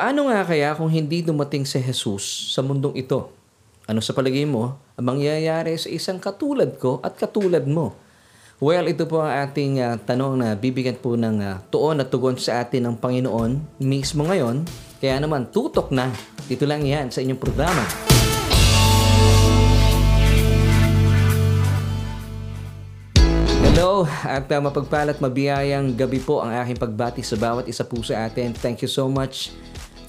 Paano nga kaya kung hindi dumating si Jesus sa mundong ito? Ano sa palagay mo ang mangyayari sa isang katulad ko at katulad mo? Well, ito po ang ating uh, tanong na bibigyan po ng uh, tuon at tugon sa atin ng Panginoon mismo ngayon. Kaya naman, tutok na. Dito lang yan sa inyong programa. Hello at uh, mapagpalat mabiyayang gabi po ang aking pagbati sa bawat isa po sa atin. Thank you so much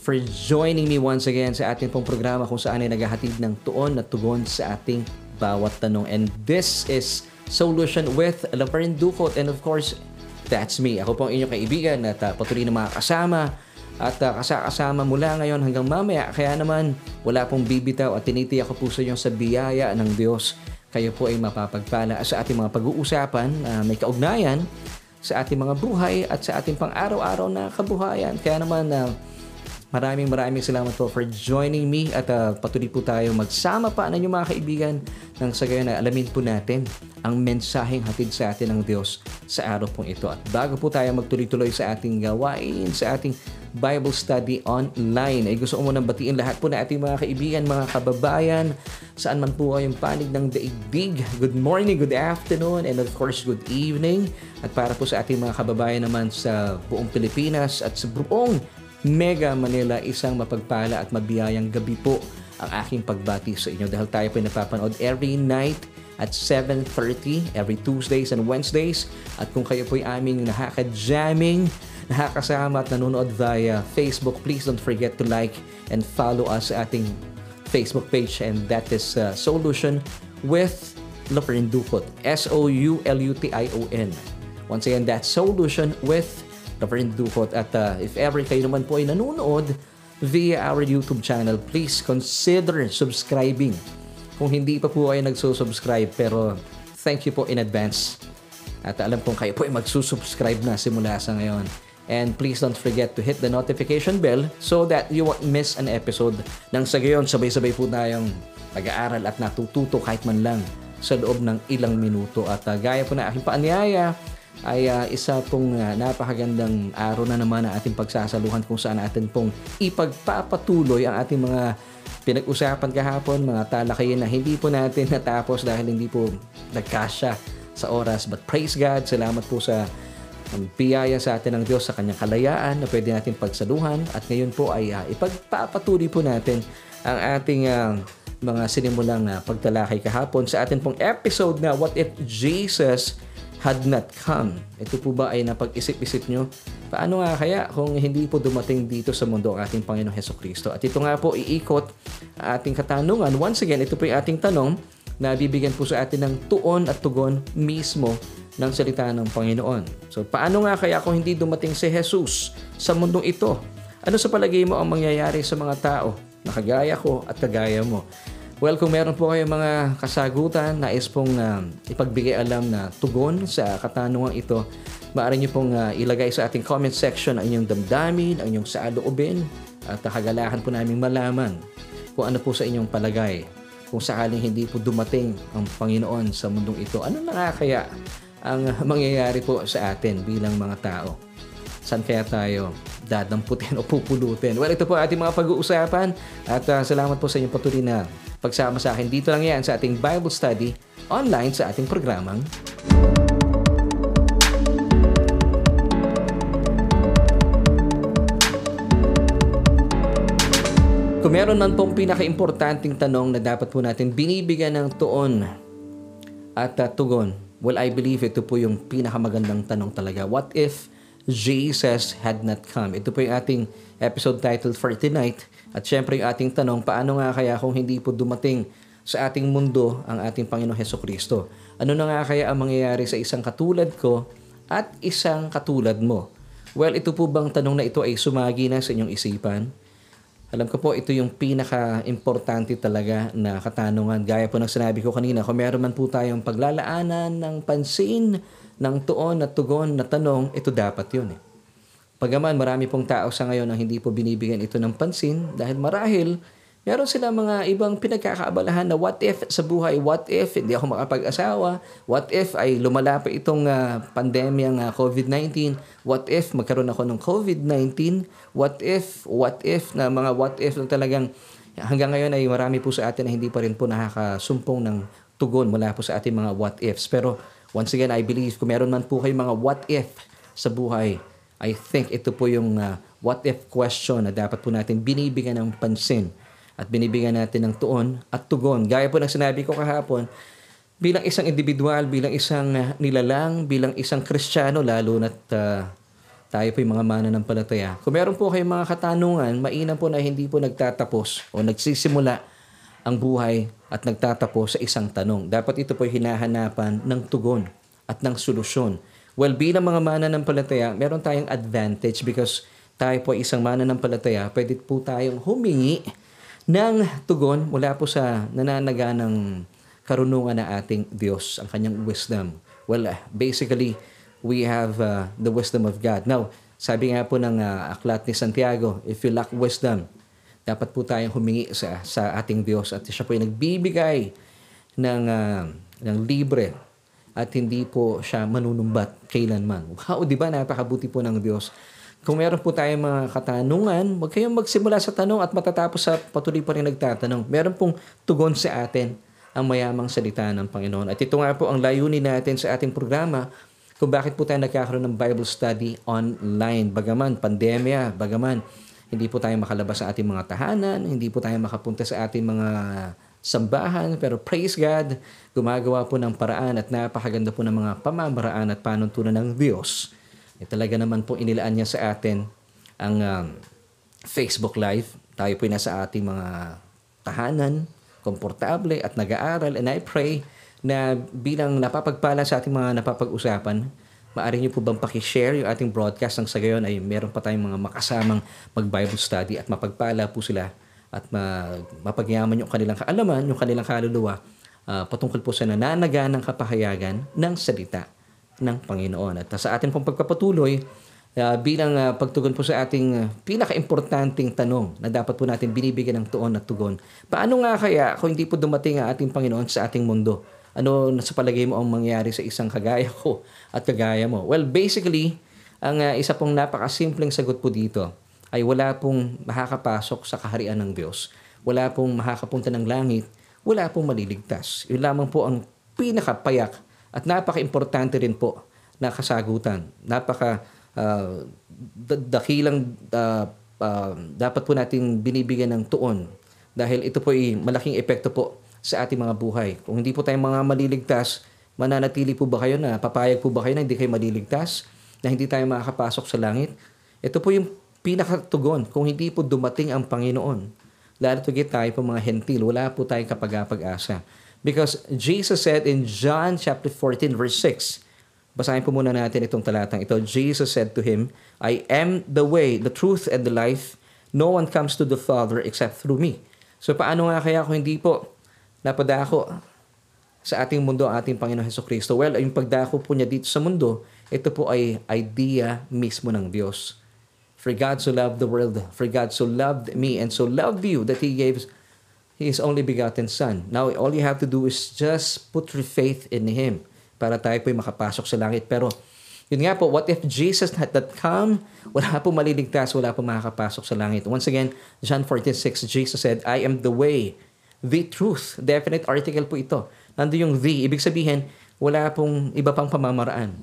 for joining me once again sa ating pong programa kung saan ay naghahatid ng tuon at tugon sa ating bawat tanong. And this is Solution with Laverne Ducot. And of course, that's me. Ako po ang inyong kaibigan at uh, patuloy na makakasama at uh, kasama mula ngayon hanggang mamaya. Kaya naman, wala pong bibitaw at tinitiyak ko po sa inyo sa biyaya ng Diyos. Kayo po ay mapapagpala sa ating mga pag-uusapan, uh, may kaugnayan sa ating mga buhay at sa ating pang-araw-araw na kabuhayan. Kaya naman, uh, Maraming maraming salamat po for joining me at uh, patuloy po tayo magsama pa inyong mga kaibigan nang sa gayon na alamin po natin ang mensaheng hatid sa atin ng Diyos sa araw pong ito. At bago po tayo magtuloy-tuloy sa ating gawain, sa ating Bible study online, ay gusto ko munang batiin lahat po na ating mga kaibigan, mga kababayan, saan man po kayong panig ng daigdig. Good morning, good afternoon, and of course, good evening. At para po sa ating mga kababayan naman sa buong Pilipinas at sa buong Mega Manila, isang mapagpala at mabiyayang gabi po ang aking pagbati sa inyo dahil tayo po napapanood every night at 7.30 every Tuesdays and Wednesdays. At kung kayo po ay aming nakaka-jamming, nakakasama at nanonood via Facebook, please don't forget to like and follow us sa ating Facebook page and that is uh, Solution with Laverne Ducot. S-O-U-L-U-T-I-O-N. Once again, that's Solution with Laverne Ducot. At uh, if ever kayo naman po ay nanonood via our YouTube channel, please consider subscribing. Kung hindi pa po kayo nagsusubscribe, pero thank you po in advance. At alam kong kayo po ay magsusubscribe na simula sa ngayon. And please don't forget to hit the notification bell so that you won't miss an episode. Nang sa gayon, sabay-sabay po tayong pag-aaral at natututo kahit man lang sa loob ng ilang minuto. At uh, gaya po na aking paanyaya, ay uh, isa pong uh, napakagandang araw na naman ang ating pagsasaluhan kung saan natin pong ipagpapatuloy ang ating mga pinag-usapan kahapon, mga talakayin na hindi po natin natapos dahil hindi po nagkasya sa oras. But praise God, salamat po sa ang biyaya sa atin ng Diyos sa kanyang kalayaan na pwede natin pagsaluhan at ngayon po ay uh, ipagpapatuloy po natin ang ating uh, mga sinimulang uh, pagtalakay kahapon sa atin pong episode na What If Jesus had not come. Ito po ba ay napag-isip-isip nyo? Paano nga kaya kung hindi po dumating dito sa mundo ang ating Panginoong Heso Kristo? At ito nga po iikot ating katanungan. Once again, ito po yung ating tanong na bibigyan po sa atin ng tuon at tugon mismo ng salita ng Panginoon. So, paano nga kaya kung hindi dumating si Jesus sa mundong ito? Ano sa palagay mo ang mangyayari sa mga tao na kagaya ko at kagaya mo? Well, kung meron po kayong mga kasagutan, nais pong uh, ipagbigay alam na tugon sa katanungan ito, maaari niyo pong uh, ilagay sa ating comment section ang inyong damdamin, ang inyong saaloobin, at kagalahan po namin malaman kung ano po sa inyong palagay. Kung sakaling hindi po dumating ang Panginoon sa mundong ito, ano na nga kaya ang mangyayari po sa atin bilang mga tao? Saan kaya tayo dadamputin o pupulutin? Well, ito po ating mga pag-uusapan at uh, salamat po sa inyong patuloy na Pagsama sa akin dito lang yan sa ating Bible study online sa ating programang Kung meron man pong pinaka-importanting tanong na dapat po natin binibigyan ng tuon at uh, tugon, well, I believe ito po yung pinakamagandang tanong talaga. What if Jesus had not come? Ito po yung ating episode title for tonight. At syempre yung ating tanong, paano nga kaya kung hindi po dumating sa ating mundo ang ating Panginoong Heso Kristo? Ano na nga kaya ang mangyayari sa isang katulad ko at isang katulad mo? Well, ito po bang tanong na ito ay sumagi na sa inyong isipan? Alam ko po, ito yung pinaka-importante talaga na katanungan. Gaya po ng sinabi ko kanina, kung meron man po tayong paglalaanan ng pansin, ng tuon at tugon na tanong, ito dapat yun eh. Pagaman marami pong tao sa ngayon ang hindi po binibigyan ito ng pansin dahil marahil Meron sila mga ibang pinagkakaabalahan na what if sa buhay, what if hindi ako makapag-asawa, what if ay lumala pa itong uh, pandemyang uh, COVID-19, what if magkaroon ako ng COVID-19, what if, what if na mga what if na talagang hanggang ngayon ay marami po sa atin na hindi pa rin po nakakasumpong ng tugon mula po sa ating mga what ifs. Pero once again, I believe kung meron man po kayong mga what if sa buhay, I think ito po yung uh, what if question na dapat po natin binibigyan ng pansin at binibigyan natin ng tuon at tugon. Gaya po ng sinabi ko kahapon, bilang isang individual, bilang isang uh, nilalang, bilang isang kristyano, lalo na't uh, tayo po yung mga mananampalataya. Kung meron po kayong mga katanungan, mainam po na hindi po nagtatapos o nagsisimula ang buhay at nagtatapos sa isang tanong. Dapat ito po hinahanapan ng tugon at ng solusyon. Well, bilang mga mananampalataya, meron tayong advantage because tayo po isang mananampalataya, pwede po tayong humingi ng tugon mula po sa nananaga ng karunungan na ating Diyos, ang kanyang wisdom. Well, uh, basically, we have uh, the wisdom of God. Now, sabi nga po ng uh, aklat ni Santiago, if you lack wisdom, dapat po tayong humingi sa, sa ating Diyos at siya po ay nagbibigay ng, uh, ng libre at hindi po siya manunumbat kailanman. Wow, di ba? Napakabuti po ng Diyos. Kung meron po tayong mga katanungan, huwag kayong magsimula sa tanong at matatapos sa patuloy pa rin nagtatanong. Meron pong tugon sa atin ang mayamang salita ng Panginoon. At ito nga po ang layunin natin sa ating programa kung bakit po tayo nagkakaroon ng Bible study online. Bagaman, pandemya, bagaman, hindi po tayo makalabas sa ating mga tahanan, hindi po tayo makapunta sa ating mga sambahan, pero praise God, gumagawa po ng paraan at napakaganda po ng mga pamamaraan at panuntunan ng Diyos eh, talaga naman po inilaan niya sa atin ang um, Facebook Live. Tayo po nasa ating mga tahanan, komportable at nag-aaral. And I pray na bilang napapagpala sa ating mga napapag-usapan, maaari niyo po bang pakishare yung ating broadcast ng sa gayon ay meron pa tayong mga makasamang mag-Bible study at mapagpala po sila at ma- mapagyaman yung kanilang kaalaman, yung kanilang kaluluwa uh, patungkol po sa nananaga ng kapahayagan ng salita ng Panginoon. At sa atin pong pagpapatuloy, uh, bilang uh, pagtugon po sa ating uh, pinaka-importanting tanong na dapat po natin binibigyan ng tuon at tugon. Paano nga kaya kung hindi po dumating ang ating Panginoon sa ating mundo? Ano sa palagay mo ang mangyari sa isang kagaya ko at kagaya mo? Well, basically, ang uh, isa pong napakasimpleng sagot po dito ay wala pong makakapasok sa kaharian ng Diyos. Wala pong makakapunta ng langit. Wala pong maliligtas. Yun lamang po ang pinakapayak at napaka-importante rin po na kasagutan. Napaka uh, dakilang uh, uh, dapat po nating binibigyan ng tuon dahil ito po ay malaking epekto po sa ating mga buhay. Kung hindi po tayo mga maliligtas, mananatili po ba kayo na papayag po ba kayo na hindi kayo maliligtas, na hindi tayo makakapasok sa langit? Ito po yung pinakatugon kung hindi po dumating ang Panginoon. Lalo tigit tayo po mga hentil, wala po tayong kapag-asa. Because Jesus said in John chapter 14 verse 6, basahin po muna natin itong talatang ito. Jesus said to him, I am the way, the truth, and the life. No one comes to the Father except through me. So paano nga kaya kung hindi po napadako sa ating mundo ang ating Panginoon Heso Kristo? Well, yung pagdako po niya dito sa mundo, ito po ay idea mismo ng Diyos. For God so loved the world, for God so loved me and so loved you that He gave His only begotten Son. Now, all you have to do is just put your faith in Him para tayo po'y makapasok sa langit. Pero, yun nga po, what if Jesus had not come? Wala po maliligtas, wala po makakapasok sa langit. Once again, John 14:6, Jesus said, I am the way, the truth. Definite article po ito. Nando yung the. Ibig sabihin, wala pong iba pang pamamaraan.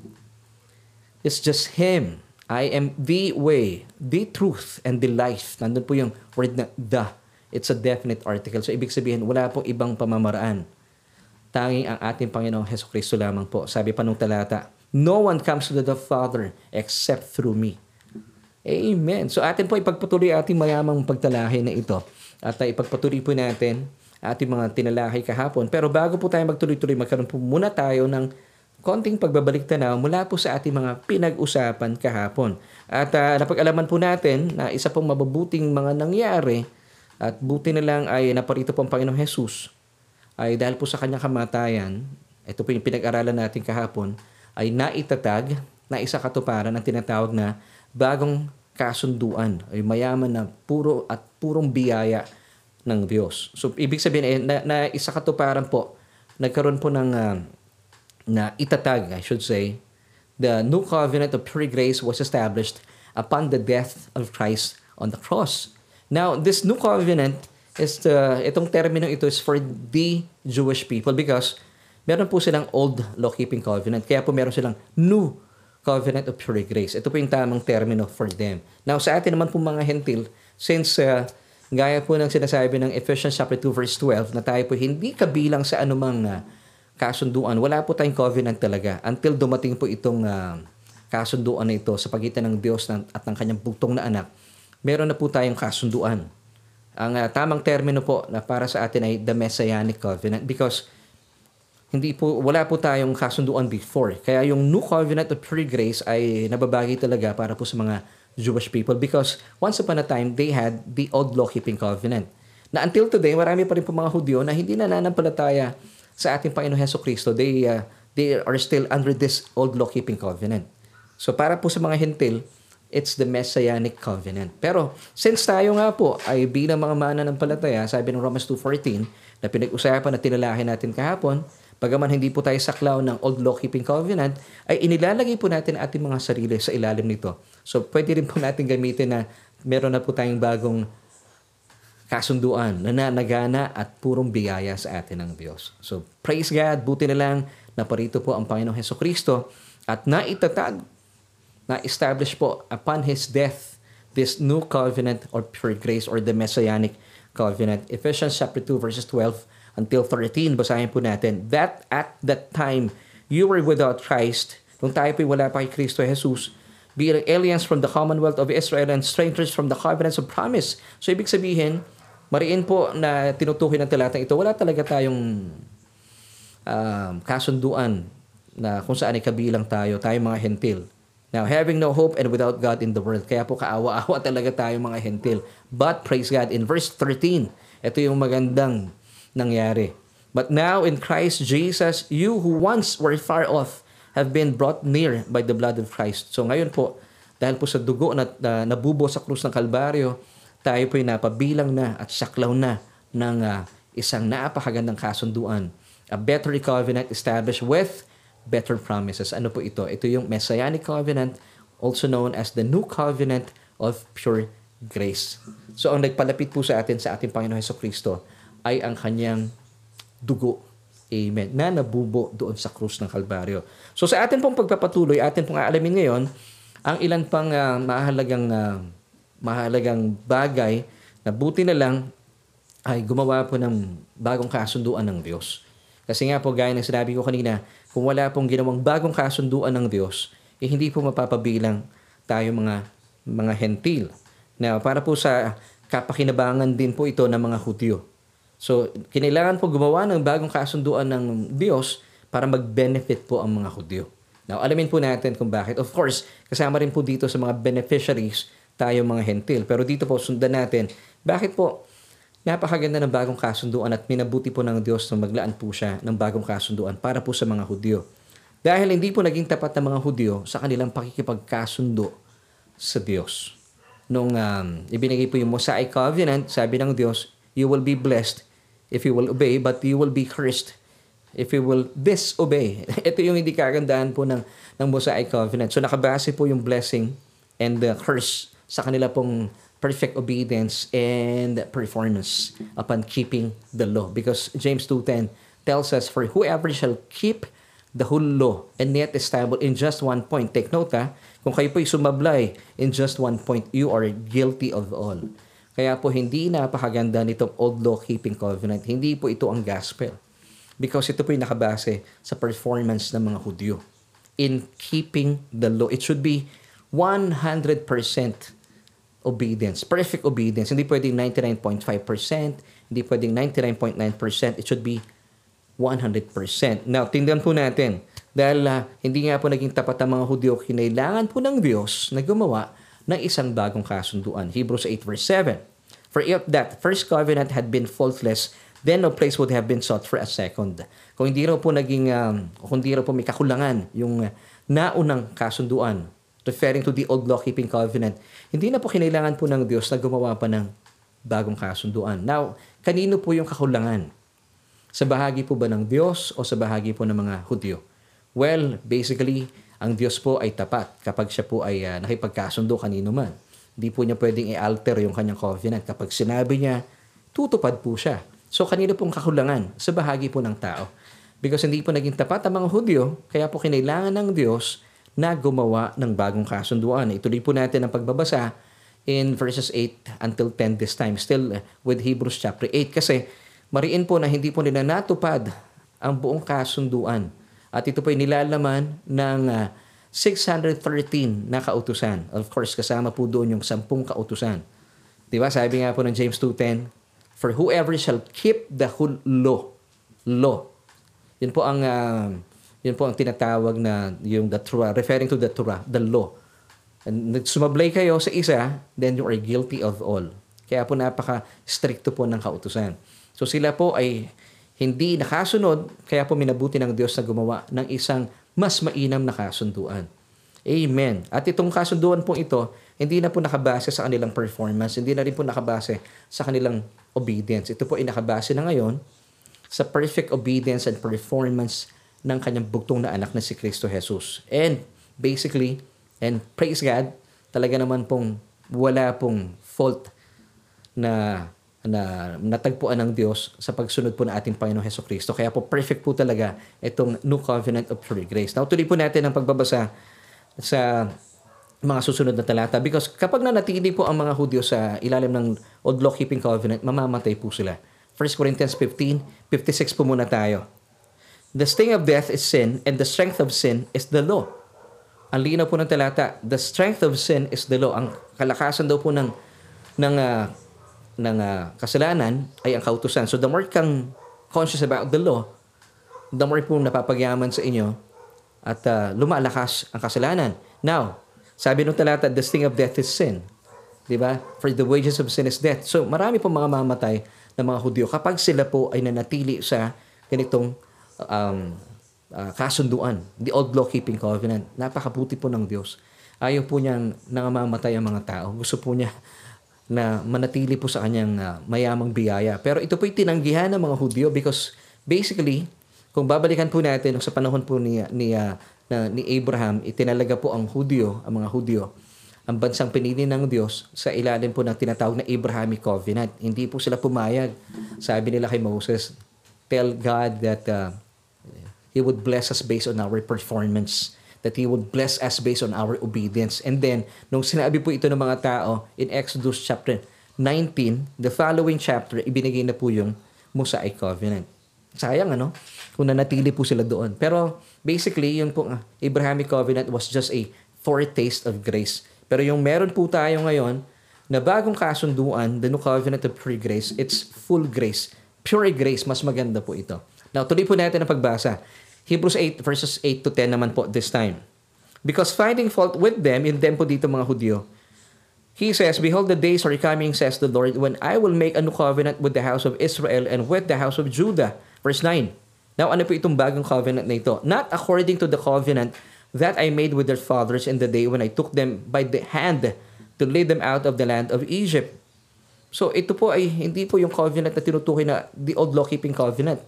It's just Him. I am the way, the truth, and the life. Nandun po yung word na the. It's a definite article. So, ibig sabihin, wala pong ibang pamamaraan. Tanging ang ating Panginoong Heso Kristo lamang po. Sabi pa nung talata, No one comes to the Father except through me. Amen. So atin po ipagpatuloy ating mayamang pagtalahi na ito. At uh, ipagpatuloy po natin ating mga tinalahi kahapon. Pero bago po tayo magtuloy-tuloy, magkaroon po muna tayo ng konting pagbabalik tanaw mula po sa ating mga pinag-usapan kahapon. At uh, napag-alaman po natin na isa pong mababuting mga nangyari at buti na lang ay naparito po ang Panginoong Jesus ay dahil po sa kanyang kamatayan, ito po yung pinag-aralan natin kahapon, ay naitatag na isa katuparan ang tinatawag na bagong kasunduan ay mayaman na puro at purong biyaya ng Diyos. So, ibig sabihin, eh, na, na isa katuparan po, nagkaroon po ng, uh, na itatag, I should say, the new covenant of pure grace was established upon the death of Christ on the cross. Now, this new covenant is the, itong termino ito is for the Jewish people because meron po silang old law-keeping covenant. Kaya po meron silang new covenant of pure grace. Ito po yung tamang termino for them. Now, sa atin naman po mga hentil, since uh, gaya po ng sinasabi ng Ephesians chapter 2 verse 12 na tayo po hindi kabilang sa anumang uh, kasunduan, wala po tayong covenant talaga until dumating po itong uh, kasunduan na ito sa pagitan ng Diyos at ng kanyang bugtong na anak, meron na po tayong kasunduan. Ang uh, tamang termino po na para sa atin ay the Messianic Covenant because hindi po wala po tayong kasunduan before. Kaya yung New Covenant of Pure Grace ay nababagi talaga para po sa mga Jewish people because once upon a time they had the old law-keeping covenant. Na until today, marami pa rin po mga Hudyo na hindi nananampalataya sa ating Panginoon Heso Kristo. They, uh, they are still under this old law-keeping covenant. So para po sa mga hentil, it's the Messianic covenant. Pero since tayo nga po ay bilang mga mananampalataya, sabi ng Romans 2.14, na pinag-usapan na tinalahin natin kahapon, bagaman hindi po tayo saklaw ng old law-keeping covenant, ay inilalagay po natin ating mga sarili sa ilalim nito. So pwede rin po natin gamitin na meron na po tayong bagong kasunduan na nanagana at purong biyaya sa atin ng Diyos. So praise God, buti na lang na parito po ang Panginoong Heso Kristo at naitatag na-establish po upon His death this new covenant or pure grace or the Messianic covenant. Ephesians chapter 2 verses 12 until 13, basahin po natin. That at that time, you were without Christ. Nung tayo po wala pa kay Kristo Jesus, being aliens from the commonwealth of Israel and strangers from the covenants of promise. So, ibig sabihin, mariin po na tinutukoy ng talatang ito, wala talaga tayong um, kasunduan na kung saan ay kabilang tayo, tayo mga hentil. Now, having no hope and without God in the world. Kaya po kaawa-awa talaga tayo mga hentil. But praise God, in verse 13, ito yung magandang nangyari. But now in Christ Jesus, you who once were far off have been brought near by the blood of Christ. So ngayon po, dahil po sa dugo na, na nabubo sa krus ng Kalbaryo, tayo po ay napabilang na at saklaw na ng uh, isang napakagandang kasunduan. A better covenant established with better promises. Ano po ito? Ito yung Messianic Covenant, also known as the New Covenant of Pure Grace. So ang nagpalapit po sa atin sa ating Panginoon Heso Kristo ay ang kanyang dugo. Amen. Na nabubo doon sa krus ng Kalbaryo. So sa atin pong pagpapatuloy, atin pong aalamin ngayon ang ilan pang uh, mahalagang uh, mahalagang bagay na buti na lang ay gumawa po ng bagong kasunduan ng Diyos. Kasi nga po, gaya ng sinabi ko kanina, kung wala pong ginawang bagong kasunduan ng Diyos, eh hindi po mapapabilang tayo mga mga hentil. Now, para po sa kapakinabangan din po ito ng mga Hudyo. So, kinailangan po gumawa ng bagong kasunduan ng Diyos para mag-benefit po ang mga Hudyo. Now, alamin po natin kung bakit. Of course, kasama rin po dito sa mga beneficiaries tayo mga hentil. Pero dito po sundan natin, bakit po Napakaganda ng bagong kasunduan at minabuti po ng Diyos na maglaan po siya ng bagong kasunduan para po sa mga Hudyo. Dahil hindi po naging tapat ng mga Hudyo sa kanilang pakikipagkasundo sa Diyos. Nung um, ibinigay po yung Mosaic Covenant, sabi ng Diyos, you will be blessed if you will obey, but you will be cursed if you will disobey. Ito yung hindi kagandahan po ng, ng Mosaic Covenant. So nakabase po yung blessing and the curse sa kanila pong perfect obedience and performance upon keeping the law. Because James 2.10 tells us, For whoever shall keep the whole law and yet establish in just one point. Take note ha, kung kayo po'y sumablay in just one point, you are guilty of all. Kaya po hindi napakaganda nitong old law-keeping covenant. Hindi po ito ang gospel. Because ito po yung nakabase sa performance ng mga Hudyo. In keeping the law, it should be 100% obedience, perfect obedience. Hindi pwedeng 99.5%, hindi pwedeng 99.9%, it should be 100%. Now, tingnan po natin, dahil uh, hindi nga po naging tapat ang mga Hudyo, kinailangan po ng Diyos na gumawa ng isang bagong kasunduan. Hebrews 8 verse 7. For if that first covenant had been faultless, then no place would have been sought for a second. Kung hindi raw po naging, um, kung hindi raw po may kakulangan yung uh, naunang kasunduan, referring to the old law-keeping covenant, hindi na po kinailangan po ng Diyos na gumawa pa ng bagong kasunduan. Now, kanino po yung kakulangan? Sa bahagi po ba ng Diyos o sa bahagi po ng mga Hudyo? Well, basically, ang Diyos po ay tapat kapag siya po ay uh, nakipagkasundo kanino man. Hindi po niya pwedeng i-alter yung kanyang covenant. Kapag sinabi niya, tutupad po siya. So, kanino pong kakulangan? Sa bahagi po ng tao. Because hindi po naging tapat ang mga Hudyo, kaya po kinailangan ng Diyos na gumawa ng bagong kasunduan. Ituloy po natin ang pagbabasa in verses 8 until 10 this time, still with Hebrews chapter 8. Kasi mariin po na hindi po nila natupad ang buong kasunduan. At ito po ay nilalaman ng uh, 613 na kautusan. Of course, kasama po doon yung 10 kautusan. Diba? Sabi nga po ng James 2.10, For whoever shall keep the whole law, law. Yun po ang uh, yun po ang tinatawag na yung the Torah, referring to the Torah, the law. And sumablay kayo sa isa, then you are guilty of all. Kaya po napaka-stricto po ng kautusan. So sila po ay hindi nakasunod, kaya po minabuti ng Diyos na gumawa ng isang mas mainam na kasunduan. Amen. At itong kasunduan po ito, hindi na po nakabase sa kanilang performance, hindi na rin po nakabase sa kanilang obedience. Ito po ay nakabase na ngayon sa perfect obedience and performance ng kanyang bugtong na anak na si Kristo Jesus. And basically, and praise God, talaga naman pong wala pong fault na na natagpuan ng Diyos sa pagsunod po ng ating Panginoong Heso Kristo. Kaya po perfect po talaga itong New Covenant of Free Grace. Now, tuloy po natin ang pagbabasa sa mga susunod na talata because kapag nanatili po ang mga Hudyo sa ilalim ng Old Law Keeping Covenant, mamamatay po sila. 1 Corinthians 15, 56 po muna tayo. The sting of death is sin, and the strength of sin is the law. Ang linaw po ng talata, the strength of sin is the law. Ang kalakasan daw po ng, ng, uh, ng uh, kasalanan ay ang kautusan. So the more kang conscious about the law, the more po napapagyaman sa inyo at uh, lumalakas ang kasalanan. Now, sabi ng talata, the sting of death is sin. Di ba? For the wages of sin is death. So marami po mga mamatay ng mga Hudyo kapag sila po ay nanatili sa ganitong um, uh, kasunduan, the old law-keeping covenant. Napakabuti po ng Diyos. Ayaw po niyang nangamamatay ang mga tao. Gusto po niya na manatili po sa kanyang uh, mayamang biyaya. Pero ito po tinanggihan ng mga Hudyo because basically, kung babalikan po natin sa panahon po ni, ni, uh, na, ni Abraham, itinalaga po ang Hudyo, ang mga Hudyo, ang bansang pinili ng Diyos sa ilalim po ng tinatawag na Abrahamic Covenant. Hindi po sila pumayag. Sabi nila kay Moses, tell God that uh, He would bless us based on our performance. That He would bless us based on our obedience. And then, nung sinabi po ito ng mga tao in Exodus chapter 19, the following chapter, ibinigay na po yung Mosaic Covenant. Sayang ano, kung nanatili po sila doon. Pero basically, yun po, uh, Abrahamic Covenant was just a foretaste of grace. Pero yung meron po tayo ngayon, na bagong kasunduan, the New Covenant of Free Grace, it's full grace. Pure grace, mas maganda po ito. Now, tuloy po natin ang pagbasa. Hebrews 8 verses 8 to 10 naman po this time. Because finding fault with them, in them po dito mga Hudyo, He says, Behold, the days are coming, says the Lord, when I will make a new covenant with the house of Israel and with the house of Judah. Verse 9. Now, ano po itong bagong covenant na ito? Not according to the covenant that I made with their fathers in the day when I took them by the hand to lead them out of the land of Egypt. So, ito po ay hindi po yung covenant na tinutukoy na the old law-keeping covenant.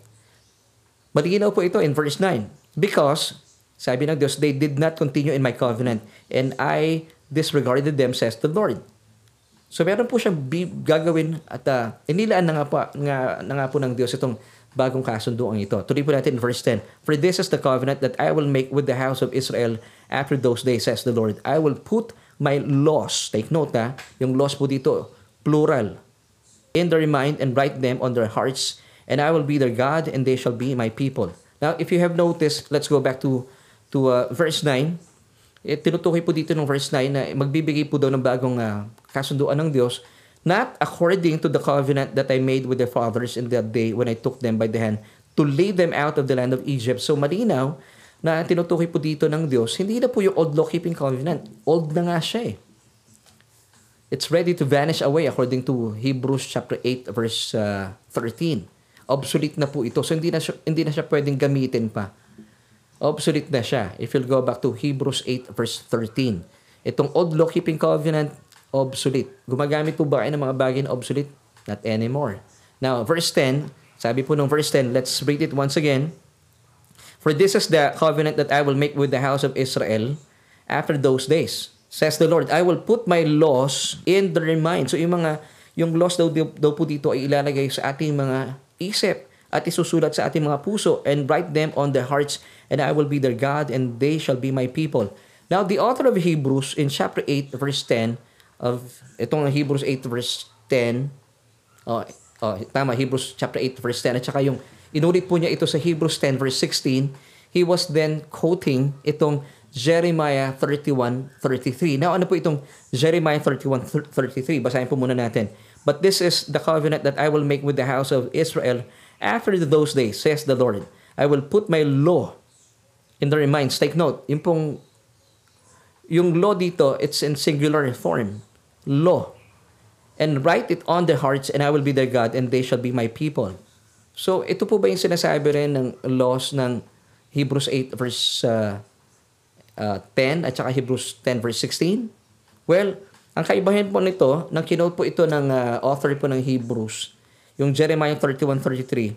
Malinaw po ito in verse 9. Because, sabi ng Diyos, they did not continue in my covenant and I disregarded them, says the Lord. So meron po siyang gagawin at uh, inilaan na nga, po, nga, na nga po ng Diyos itong bagong kasunduan ito. Tuloy po natin in verse 10. For this is the covenant that I will make with the house of Israel after those days, says the Lord. I will put my laws, take note ha, yung laws po dito, plural, in their mind and write them on their hearts and I will be their God, and they shall be my people. Now, if you have noticed, let's go back to to uh, verse 9. Eh, tinutukoy po dito ng verse 9 na magbibigay po daw ng bagong uh, kasunduan ng Diyos, not according to the covenant that I made with their fathers in that day when I took them by the hand to lead them out of the land of Egypt. So malinaw na tinutukoy po dito ng Diyos, hindi na po yung old law-keeping covenant. Old na nga siya eh. It's ready to vanish away according to Hebrews chapter 8 verse uh, 13 obsolete na po ito. So hindi na siya, hindi na siya pwedeng gamitin pa. Obsolete na siya. If you'll go back to Hebrews 8 verse 13. Itong old law-keeping covenant, obsolete. Gumagamit po ba kayo ng mga bagay na obsolete? not anymore. Now, verse 10, sabi po nung verse 10, let's read it once again. For this is the covenant that I will make with the house of Israel after those days. Says the Lord, I will put my laws in their mind. So yung mga, yung laws daw, daw po dito ay ilalagay sa ating mga isip at isusulat sa ating mga puso and write them on their hearts and I will be their God and they shall be my people. Now, the author of Hebrews in chapter 8 verse 10 of itong Hebrews 8 verse 10 oh, oh tama Hebrews chapter 8 verse 10 at saka yung inulit po niya ito sa Hebrews 10 verse 16 he was then quoting itong Jeremiah 31:33. Now ano po itong Jeremiah 31:33? Basahin po muna natin. But this is the covenant that I will make with the house of Israel after those days, says the Lord. I will put my law in their minds. Take note, yung pong yung law dito, it's in singular form. Law. And write it on their hearts, and I will be their God, and they shall be my people. So, ito po ba yung sinasabi rin ng laws ng Hebrews 8 verse uh, uh, 10 at saka Hebrews 10 verse 16? Well, ang kaibahan po nito, nang kinote po ito ng uh, author po ng Hebrews, yung Jeremiah 31:33,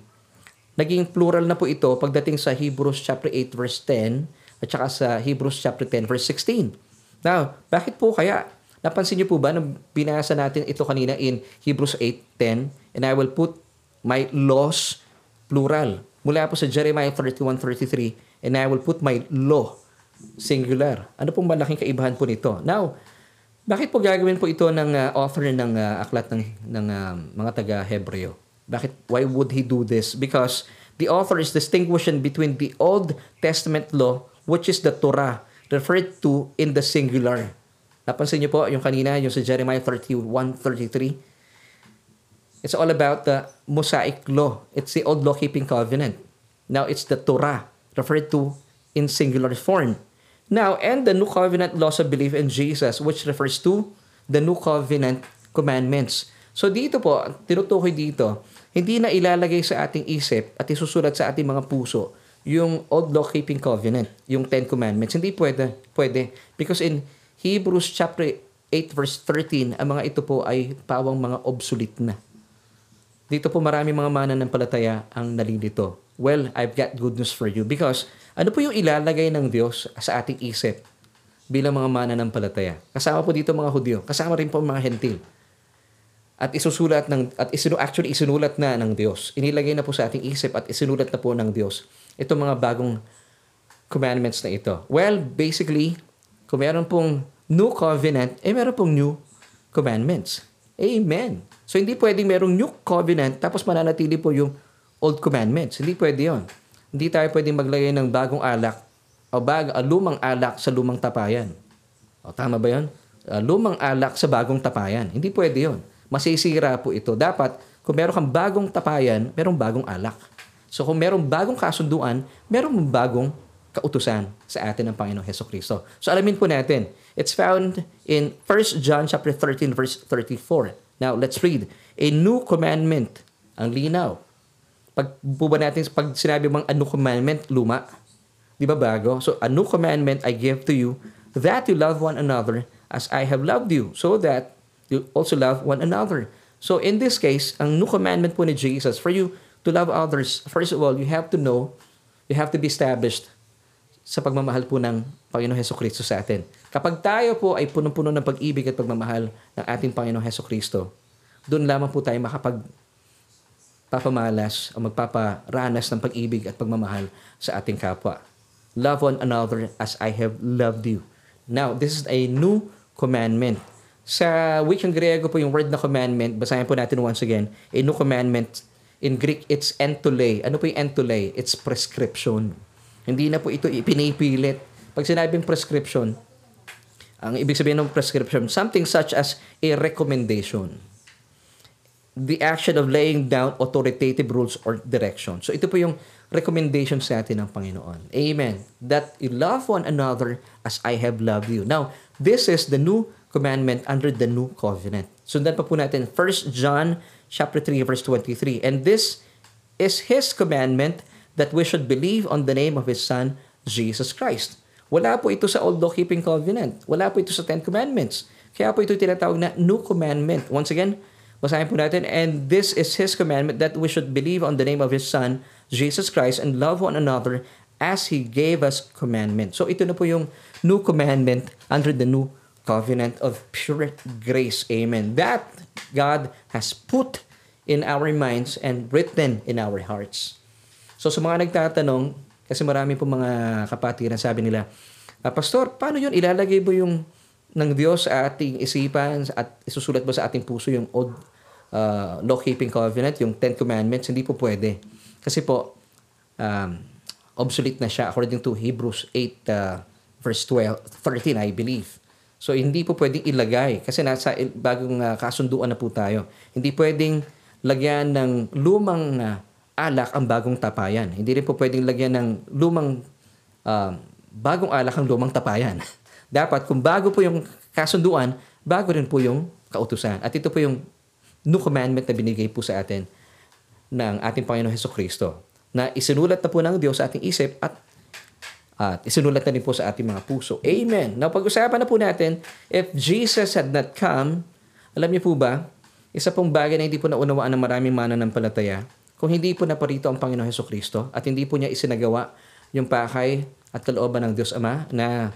naging plural na po ito pagdating sa Hebrews chapter 8 verse 10 at saka sa Hebrews chapter 10 verse 16. Now, bakit po kaya? Napansin niyo po ba nung binasa natin ito kanina in Hebrews 8:10 and I will put my laws plural mula po sa Jeremiah 31:33 and I will put my law singular. Ano pong malaking kaibahan po nito? Now, bakit po gagawin po ito ng uh, author ng uh, aklat ng, ng uh, mga taga-Hebreo? Bakit, why would he do this? Because the author is distinguishing between the Old Testament law, which is the Torah, referred to in the singular. Napansin niyo po, yung kanina, yung sa Jeremiah 31:33, it's all about the Mosaic law. It's the old law-keeping covenant. Now, it's the Torah, referred to in singular form. Now, and the new covenant laws of belief in Jesus, which refers to the new covenant commandments. So dito po, tinutukoy dito, hindi na ilalagay sa ating isip at isusulat sa ating mga puso yung old law-keeping covenant, yung Ten Commandments. Hindi pwede. Pwede. Because in Hebrews chapter 8 verse 13, ang mga ito po ay pawang mga obsolete na. Dito po marami mga mananampalataya ang nalilito. Well, I've got good news for you because ano po yung ilalagay ng Diyos sa ating isip bilang mga mananampalataya? Kasama po dito mga Hudyo. Kasama rin po mga Hentil. At isusulat ng at isinu, actually isinulat na ng Diyos. Inilagay na po sa ating isip at isinulat na po ng Diyos itong mga bagong commandments na ito. Well, basically, kung meron pong new covenant, eh meron pong new commandments. Amen. So hindi pwedeng merong new covenant tapos mananatili po yung old commandments. Hindi pwede yon. Hindi tayo pwedeng maglagay ng bagong alak o bag, uh, lumang alak sa lumang tapayan. O, tama ba yun? Uh, lumang alak sa bagong tapayan. Hindi pwede yon. Masisira po ito. Dapat, kung meron kang bagong tapayan, merong bagong alak. So kung merong bagong kasunduan, merong bagong kautusan sa atin ng Panginoong Heso Kristo. So alamin po natin. It's found in 1 John chapter 13 verse 34. Now, let's read. A new commandment. Ang linaw pag po ba natin, pag sinabi bang ano commandment, luma. Di ba bago? So, a new commandment I give to you, that you love one another as I have loved you, so that you also love one another. So, in this case, ang new commandment po ni Jesus, for you to love others, first of all, you have to know, you have to be established sa pagmamahal po ng Panginoong Heso Kristo sa atin. Kapag tayo po ay punong-puno ng pag-ibig at pagmamahal ng ating Panginoong Heso Kristo, doon lamang po tayo makapag magpapamalas o magpaparanas ng pag-ibig at pagmamahal sa ating kapwa. Love one another as I have loved you. Now, this is a new commandment. Sa wikang Griego po yung word na commandment, basahin po natin once again, a new commandment. In Greek, it's entole. Ano po yung entole? It's prescription. Hindi na po ito ipinipilit. Pag sinabing prescription, ang ibig sabihin ng prescription, something such as a recommendation the action of laying down authoritative rules or direction. So ito po yung recommendation sa atin ng Panginoon. Amen. That you love one another as I have loved you. Now, this is the new commandment under the new covenant. Sundan pa po natin 1 John chapter 3 verse 23. And this is his commandment that we should believe on the name of his son Jesus Christ. Wala po ito sa old law-keeping covenant. Wala po ito sa Ten Commandments. Kaya po ito tinatawag na new commandment. Once again, Basahin po natin, And this is His commandment that we should believe on the name of His Son, Jesus Christ, and love one another as He gave us commandment. So ito na po yung new commandment under the new covenant of pure grace. Amen. That God has put in our minds and written in our hearts. So sa mga nagtatanong, kasi marami po mga kapatiran sabi nila, ah, Pastor, paano yun? Ilalagay mo yung ng Diyos sa ating isipan at isusulat ba sa ating puso yung old uh, law-keeping covenant, yung Ten Commandments? Hindi po pwede. Kasi po, um, obsolete na siya according to Hebrews 8 uh, verse 12, 13 I believe. So hindi po pwedeng ilagay kasi nasa bagong uh, kasunduan na po tayo. Hindi pwedeng lagyan ng lumang uh, alak ang bagong tapayan. Hindi rin po pwedeng lagyan ng lumang uh, bagong alak ang lumang tapayan. Dapat kung bago po yung kasunduan, bago rin po yung kautusan. At ito po yung new commandment na binigay po sa atin ng ating Panginoon Heso Kristo na isinulat na po ng Diyos sa ating isip at at isinulat na rin po sa ating mga puso. Amen. Now, pag-usapan na po natin, if Jesus had not come, alam niyo po ba, isa pong bagay na hindi po naunawaan ng maraming mananampalataya, kung hindi po naparito ang Panginoon Heso Kristo at hindi po niya isinagawa yung pakay at kalooban ng Diyos Ama na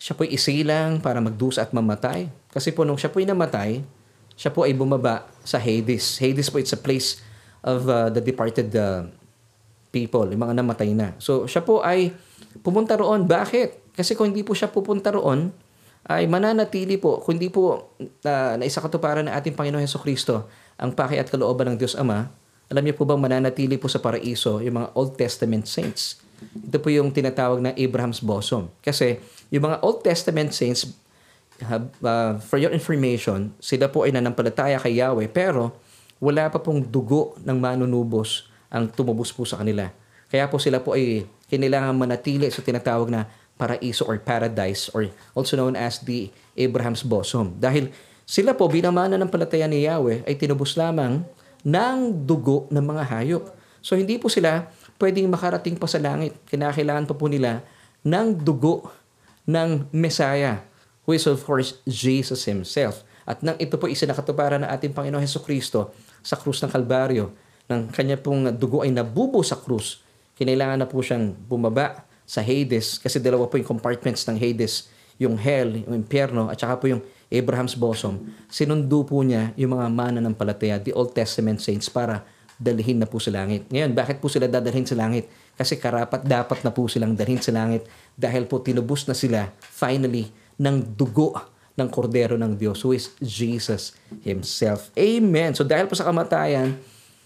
siya po'y isilang para magdusa at mamatay. Kasi po nung siya po'y namatay, siya po ay bumaba sa Hades. Hades po it's a place of uh, the departed uh, people, yung mga namatay na. So siya po ay pumunta roon. Bakit? Kasi kung hindi po siya pupunta roon, ay mananatili po, kung hindi po uh, naisa katuparan ng ating Panginoon Heso Kristo ang paki at kalooban ng Diyos Ama, alam niyo po bang mananatili po sa paraiso yung mga Old Testament saints? Ito po yung tinatawag na Abraham's bosom. Kasi yung mga Old Testament saints, uh, for your information, sila po ay nanampalataya kay Yahweh, pero wala pa pong dugo ng manunubos ang tumubos po sa kanila. Kaya po sila po ay kailangan manatili sa tinatawag na paraiso or paradise or also known as the Abraham's bosom. Dahil sila po binamana ng palataya ni Yahweh ay tinubos lamang ng dugo ng mga hayop. So hindi po sila pwedeng makarating pa sa langit. Kinakailangan pa po nila ng dugo ng Messiah, who is of course Jesus Himself. At nang ito po isinakatuparan ng ating Panginoon Heso Kristo sa krus ng Kalbaryo, ng kanya pong dugo ay nabubo sa krus, kinailangan na po siyang bumaba sa Hades kasi dalawa po yung compartments ng Hades, yung hell, yung impyerno, at saka po yung Abraham's bosom. Sinundo po niya yung mga mana ng palataya, the Old Testament saints, para dalhin na po sa langit. Ngayon, bakit po sila dadalhin sa langit? Kasi karapat dapat na po silang dalhin sa langit dahil po tinubos na sila finally ng dugo ng kordero ng Diyos who is Jesus Himself. Amen. So dahil po sa kamatayan,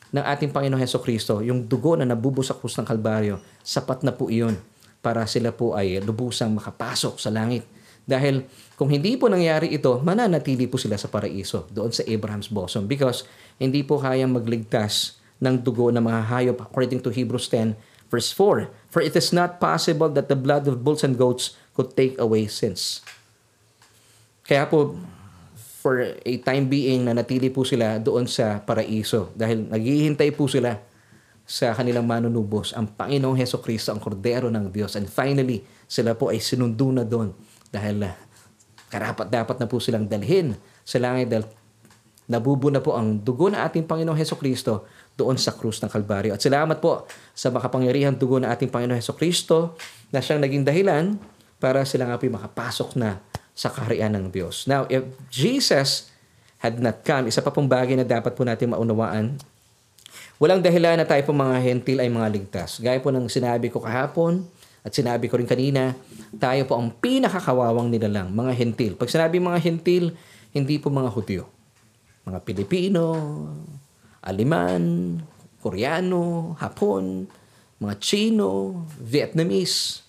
ng ating Panginoong Heso Kristo, yung dugo na nabubusak po ng Kalbaryo, sapat na po iyon para sila po ay lubusang makapasok sa langit. Dahil kung hindi po nangyari ito, mananatili po sila sa paraiso, doon sa Abraham's bosom. Because hindi po kayang magligtas ng dugo ng mga hayop according to Hebrews 10 verse 4. For it is not possible that the blood of bulls and goats could take away sins. Kaya po, for a time being na natili po sila doon sa paraiso. Dahil naghihintay po sila sa kanilang manunubos. Ang Panginoong Heso Kristo ang kordero ng Diyos. And finally sila po ay sinundo na doon. Dahil uh, karapat dapat na po silang dalhin sa langit dahil nabubo na po ang dugo ng ating Panginoong Heso Kristo doon sa krus ng Kalbaryo. At salamat po sa makapangyarihang dugo ng ating Panginoong Heso Kristo na siyang naging dahilan para sila nga po makapasok na sa kaharian ng Diyos. Now, if Jesus had not come, isa pa pong bagay na dapat po natin maunawaan, walang dahilan na tayo pong mga hentil ay mga ligtas. Gaya po ng sinabi ko kahapon, at sinabi ko rin kanina, tayo po ang pinakakawawang nila lang, mga hentil. Pag sinabi mga hentil, hindi po mga Hudyo. Mga Pilipino, Aliman, Koreano, Hapon, mga Chino, Vietnamese,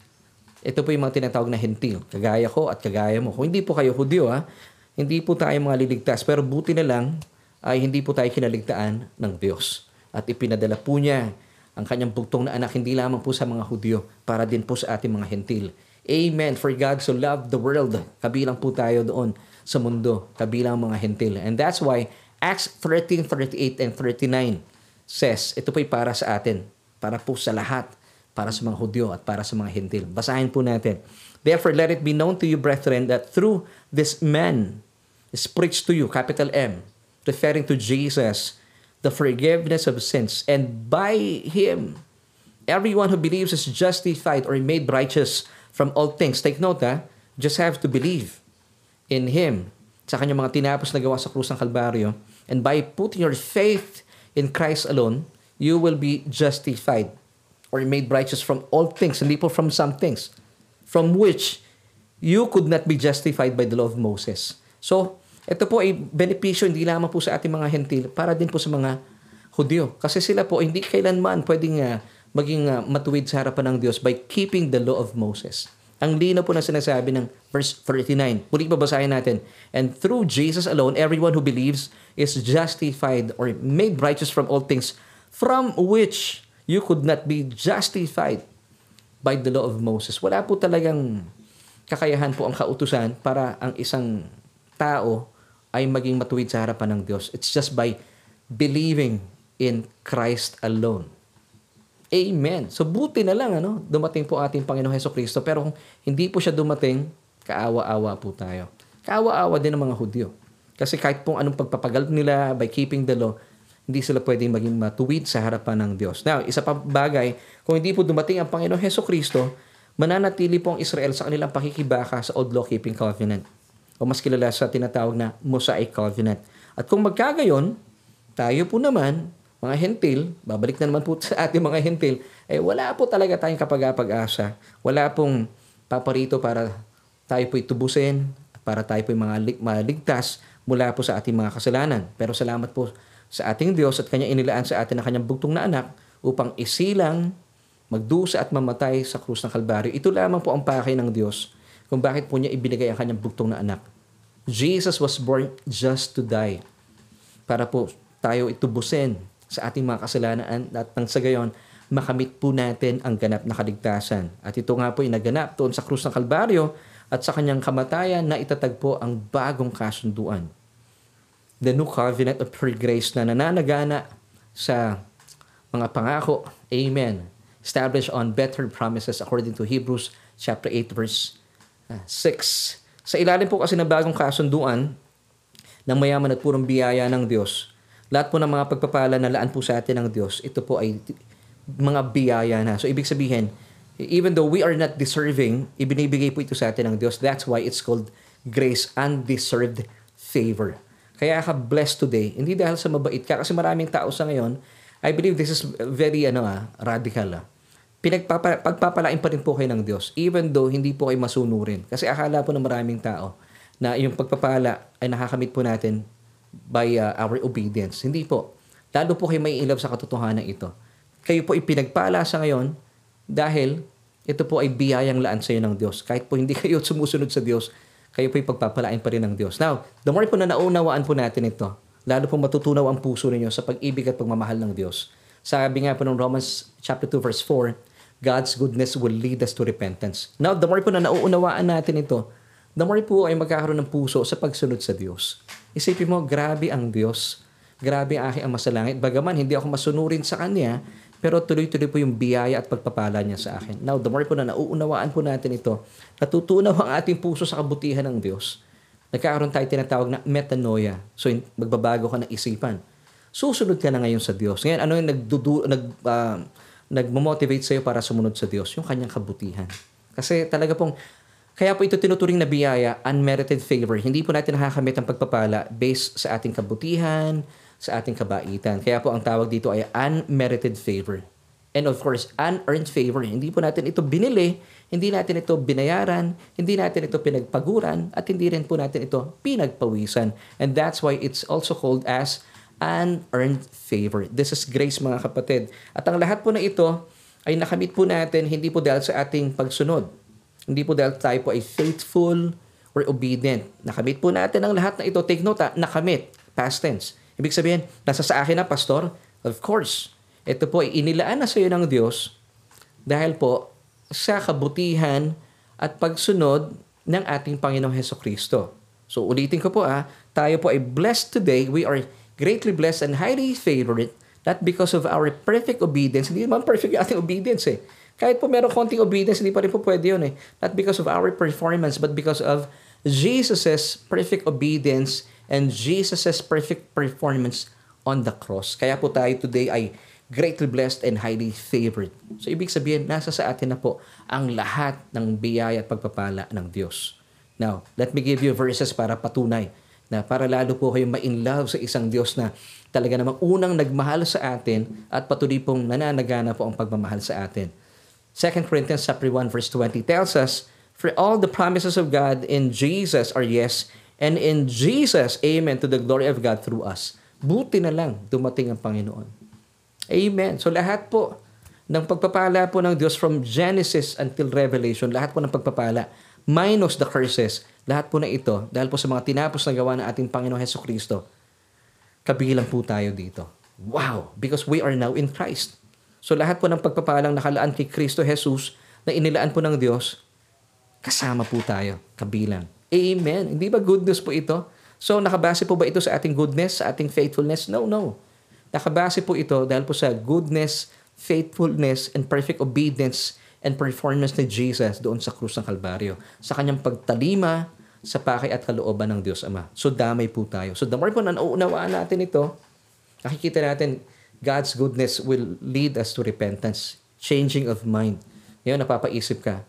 ito po yung mga tinatawag na hentil. Kagaya ko at kagaya mo. Kung hindi po kayo Hudyo, ha, hindi po tayo mga liligtas. Pero buti na lang ay hindi po tayo kinaligtaan ng Diyos. At ipinadala po niya ang kanyang bugtong na anak hindi lamang po sa mga Hudyo, para din po sa ating mga hentil. Amen. For God so loved the world. Kabilang po tayo doon sa mundo. Kabilang mga hentil. And that's why Acts 13, 38, and 39 says, ito po'y para sa atin. Para po sa lahat para sa mga Hudyo at para sa mga Hintil. Basahin po natin. Therefore, let it be known to you, brethren, that through this man is preached to you, capital M, referring to Jesus, the forgiveness of sins. And by Him, everyone who believes is justified or made righteous from all things. Take note ha, just have to believe in Him sa kanyang mga tinapos na gawa sa krus ng Kalbaryo. And by putting your faith in Christ alone, you will be justified or made righteous from all things, hindi po from some things, from which you could not be justified by the law of Moses. So, ito po ay benepisyo hindi lamang po sa ating mga hentil, para din po sa mga Hudyo. Kasi sila po hindi kailanman pwedeng uh, maging uh, matuwid sa harapan ng Diyos by keeping the law of Moses. Ang lino po na sinasabi ng verse 39. Muli babasahin natin. And through Jesus alone, everyone who believes is justified or made righteous from all things from which you could not be justified by the law of Moses. Wala po talagang kakayahan po ang kautusan para ang isang tao ay maging matuwid sa harapan ng Diyos. It's just by believing in Christ alone. Amen. So buti na lang ano, dumating po ating Panginoong Heso Kristo pero kung hindi po siya dumating, kaawa-awa po tayo. Kaawa-awa din ng mga Hudyo. Kasi kahit pong anong pagpapagal nila by keeping the law, hindi sila pwedeng maging matuwid sa harapan ng Diyos. Now, isa pa bagay, kung hindi po dumating ang Panginoong Heso Kristo, mananatili po ang Israel sa kanilang pakikibaka sa Old Law Keeping Covenant o mas kilala sa tinatawag na Mosaic Covenant. At kung magkagayon, tayo po naman, mga hentil, babalik na naman po sa ating mga hentil, eh wala po talaga tayong kapag-asa. Wala pong paparito para tayo po itubusin, para tayo po mga maligtas mula po sa ating mga kasalanan. Pero salamat po sa ating Diyos at Kanya inilaan sa atin ang Kanyang bugtong na anak upang isilang, magdusa at mamatay sa krus ng Kalbaryo. Ito lamang po ang pakay ng Diyos kung bakit po niya ibinigay ang kanyang bugtong na anak. Jesus was born just to die. Para po tayo itubusin sa ating mga kasalanan at nang sa gayon, makamit po natin ang ganap na kaligtasan. At ito nga po ay naganap doon sa krus ng Kalbaryo at sa kanyang kamatayan na itatagpo ang bagong kasunduan. The new covenant of free grace na nananagana sa mga pangako. Amen. Established on better promises according to Hebrews chapter 8 verse 6. Sa ilalim po kasi ng bagong kasunduan ng mayaman at purong biyaya ng Diyos, lahat po ng mga pagpapala na laan po sa atin ng Diyos, ito po ay mga biyaya na. So ibig sabihin, even though we are not deserving, ibinibigay po ito sa atin ng Diyos. That's why it's called grace, undeserved favor. Kaya ka blessed today, hindi dahil sa mabait ka, kasi maraming tao sa ngayon, I believe this is very ano ah, radical ah pinagpapa, pagpapalain pa rin po kayo ng Diyos even though hindi po kayo masunurin. Kasi akala po ng maraming tao na yung pagpapala ay nakakamit po natin by uh, our obedience. Hindi po. Lalo po kayo may ilab sa katotohanan ito. Kayo po ipinagpala sa ngayon dahil ito po ay biyayang laan sa iyo ng Diyos. Kahit po hindi kayo sumusunod sa Diyos, kayo po ipagpapalain pa rin ng Diyos. Now, the more po na naunawaan po natin ito, lalo po matutunaw ang puso ninyo sa pag-ibig at pagmamahal ng Diyos. Sabi nga po ng Romans chapter 2 verse 4, God's goodness will lead us to repentance. Now, the more po na nauunawaan natin ito, the more po ay magkakaroon ng puso sa pagsunod sa Diyos. Isipin mo, grabe ang Diyos. Grabe ang aking ama sa. Bagaman, hindi ako masunurin sa Kanya, pero tuloy-tuloy po yung biyaya at pagpapala niya sa akin. Now, the more po na nauunawaan po natin ito, natutunaw ang ating puso sa kabutihan ng Diyos. Nagkakaroon tayo tinatawag na metanoia. So, magbabago ka ng isipan. Susunod ka na ngayon sa Diyos. Ngayon, ano yung nagdudu, nag, uh, nagmo-motivate sa'yo para sumunod sa Diyos, yung kanyang kabutihan. Kasi talaga pong, kaya po ito tinuturing na biyaya, unmerited favor. Hindi po natin nakakamit ang pagpapala based sa ating kabutihan, sa ating kabaitan. Kaya po ang tawag dito ay unmerited favor. And of course, unearned favor. Hindi po natin ito binili, hindi natin ito binayaran, hindi natin ito pinagpaguran, at hindi rin po natin ito pinagpawisan. And that's why it's also called as unearned favor. This is grace mga kapatid. At ang lahat po na ito ay nakamit po natin hindi po dahil sa ating pagsunod. Hindi po dahil tayo po ay faithful or obedient. Nakamit po natin ang lahat na ito. Take note ha, nakamit. Past tense. Ibig sabihin, nasa sa akin na, Pastor? Of course. Ito po inilaan na sa iyo ng Diyos dahil po sa kabutihan at pagsunod ng ating Panginoong Heso Kristo. So ulitin ko po ah, tayo po ay blessed today. We are greatly blessed and highly favored, not because of our perfect obedience. Hindi naman perfect yung ating obedience eh. Kahit po meron konting obedience, hindi pa rin po pwede yun eh. Not because of our performance, but because of Jesus' perfect obedience and Jesus' perfect performance on the cross. Kaya po tayo today ay greatly blessed and highly favored. So ibig sabihin, nasa sa atin na po ang lahat ng biyaya at pagpapala ng Diyos. Now, let me give you verses para patunay na para lalo po kayong ma-in love sa isang Diyos na talaga namang unang nagmahal sa atin at patuloy pong nananagana po ang pagmamahal sa atin. 2 Corinthians chapter 1 verse 20 tells us, For all the promises of God in Jesus are yes, and in Jesus, amen, to the glory of God through us. Buti na lang dumating ang Panginoon. Amen. So lahat po ng pagpapala po ng Diyos from Genesis until Revelation, lahat po ng pagpapala, minus the curses, lahat po na ito, dahil po sa mga tinapos na gawa ng ating Panginoon Heso Kristo, kabilang po tayo dito. Wow! Because we are now in Christ. So lahat po ng pagpapalang nakalaan kay Kristo Jesus na inilaan po ng Diyos, kasama po tayo, kabilang. Amen. Hindi ba good news po ito? So nakabase po ba ito sa ating goodness, sa ating faithfulness? No, no. Nakabase po ito dahil po sa goodness, faithfulness, and perfect obedience and performance ni Jesus doon sa krus ng Kalbaryo. Sa kanyang pagtalima sa pakay at kalooban ng Diyos Ama. So damay po tayo. So the more po na nauunawaan natin ito, nakikita natin God's goodness will lead us to repentance, changing of mind. Ngayon, napapaisip ka,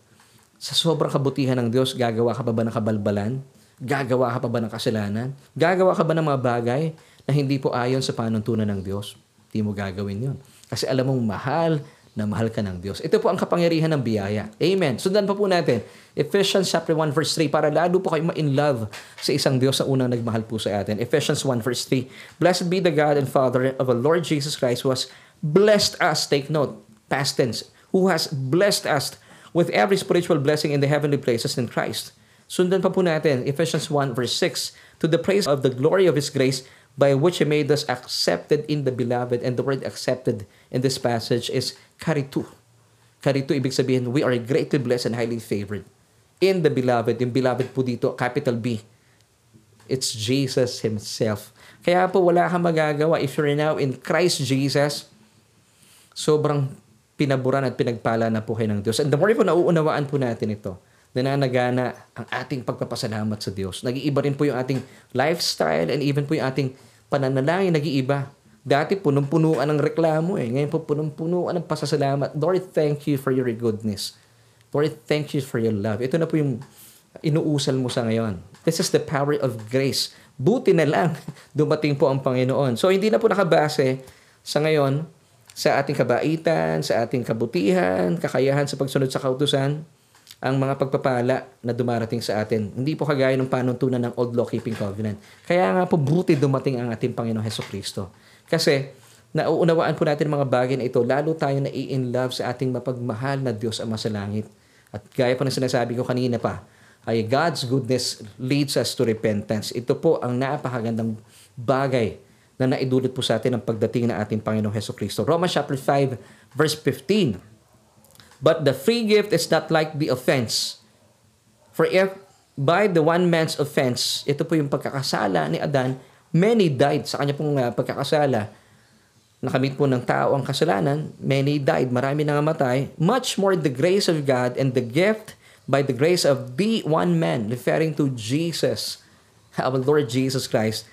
sa sobrang kabutihan ng Diyos, gagawa ka pa ba ng kabalbalan? Gagawa ka pa ba ng kasalanan? Gagawa ka ba ng mga bagay na hindi po ayon sa panuntunan ng Diyos? Hindi mo gagawin yon. Kasi alam mong mahal na mahal ka ng Diyos. Ito po ang kapangyarihan ng biyaya. Amen. Sundan pa po natin. Ephesians chapter 1 verse 3 para lalo po kayo ma-in love sa isang Diyos na unang nagmahal po sa atin. Ephesians 1 verse 3. Blessed be the God and Father of our Lord Jesus Christ who has blessed us, take note, past tense, who has blessed us with every spiritual blessing in the heavenly places in Christ. Sundan pa po natin, Ephesians 1 verse 6, to the praise of the glory of His grace by which He made us accepted in the beloved. And the word accepted in this passage is karitu. Karitu, ibig sabihin, we are greatly blessed and highly favored. In the beloved, yung beloved po dito, capital B. It's Jesus Himself. Kaya po wala kang magagawa. If you're now in Christ Jesus, sobrang pinaburan at pinagpala na po ng Diyos. And the more po nauunawaan po natin ito, nananagana ang ating pagpapasalamat sa Diyos. Nag-iiba rin po yung ating lifestyle and even po yung ating pananalangin, nag-iiba. Dati punong-punuan ng reklamo eh. Ngayon po punong-punuan ng pasasalamat. Lord, thank you for your goodness. Lord, thank you for your love. Ito na po yung inuusal mo sa ngayon. This is the power of grace. Buti na lang dumating po ang Panginoon. So hindi na po nakabase sa ngayon sa ating kabaitan, sa ating kabutihan, kakayahan sa pagsunod sa kautusan, ang mga pagpapala na dumarating sa atin. Hindi po kagaya ng panuntunan ng Old Law Keeping Covenant. Kaya nga po buti dumating ang ating Panginoong Heso Kristo. Kasi nauunawaan po natin mga bagay na ito, lalo tayo na in love sa ating mapagmahal na Diyos Ama sa langit. At gaya po ng sinasabi ko kanina pa, ay God's goodness leads us to repentance. Ito po ang napakagandang bagay na naidulot po sa atin ang pagdating ng ating Panginoong Heso Kristo. Romans chapter 5 verse 15 But the free gift is not like the offense. For if by the one man's offense, ito po yung pagkakasala ni Adan, many died sa kanya pong uh, pagkakasala. Nakamit po ng tao ang kasalanan, many died, marami nang namatay. Much more the grace of God and the gift by the grace of the one man, referring to Jesus, our Lord Jesus Christ,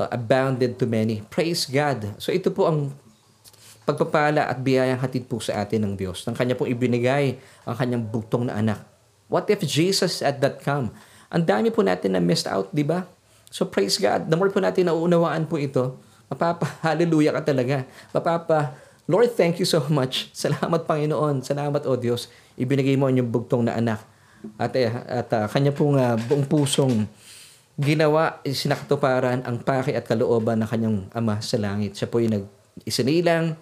uh, abounded to many. Praise God. So ito po ang pagpapala at biyayang hatid po sa atin ng Diyos. Nang kanya pong ibinigay ang kanyang bugtong na anak. What if Jesus at that come? Ang dami po natin na missed out, di ba? So praise God. The more po natin nauunawaan po ito, mapapa, hallelujah ka talaga. Mapapa, Lord, thank you so much. Salamat Panginoon. Salamat o Diyos. Ibinigay mo ang inyong bugtong na anak. At, eh, at uh, kanya pong uh, buong pusong ginawa, sinakatuparan ang paki at kalooban ng kanyang ama sa langit. Siya po yung nag isinilang,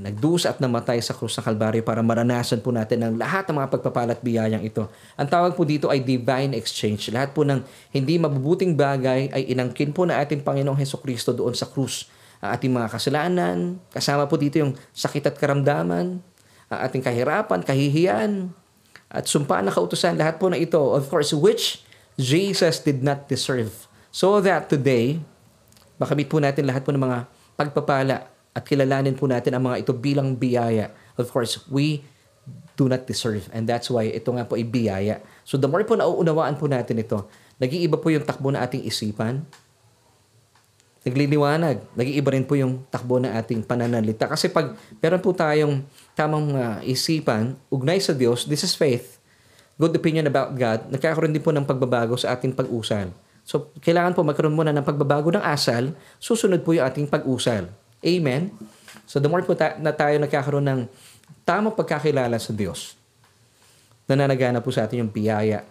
nagdusa at namatay sa krus ng Kalbaryo para maranasan po natin ang lahat ng mga pagpapalat biyayang ito. Ang tawag po dito ay divine exchange. Lahat po ng hindi mabubuting bagay ay inangkin po na ating Panginoong Heso Kristo doon sa krus. Ang ating mga kasalanan, kasama po dito yung sakit at karamdaman, ang ating kahirapan, kahihiyan, at sumpaan na kautusan, lahat po na ito, of course, which Jesus did not deserve. So that today, makamit po natin lahat po ng mga pagpapala at kilalanin po natin ang mga ito bilang biyaya. Of course, we do not deserve. And that's why ito nga po ay biyaya. So the more po nauunawaan po natin ito, nag-iiba po yung takbo na ating isipan, nagliliwanag. Nag-iiba rin po yung takbo ng ating pananalita. Kasi pag meron po tayong tamang uh, isipan, ugnay sa Diyos, this is faith, good opinion about God, nagkakaroon din po ng pagbabago sa ating pag-usal. So, kailangan po magkaroon muna ng pagbabago ng asal, susunod po yung ating pag-usal. Amen? So, the more po ta- na tayo nagkakaroon ng tamang pagkakilala sa Diyos, nananagana po sa atin yung biyaya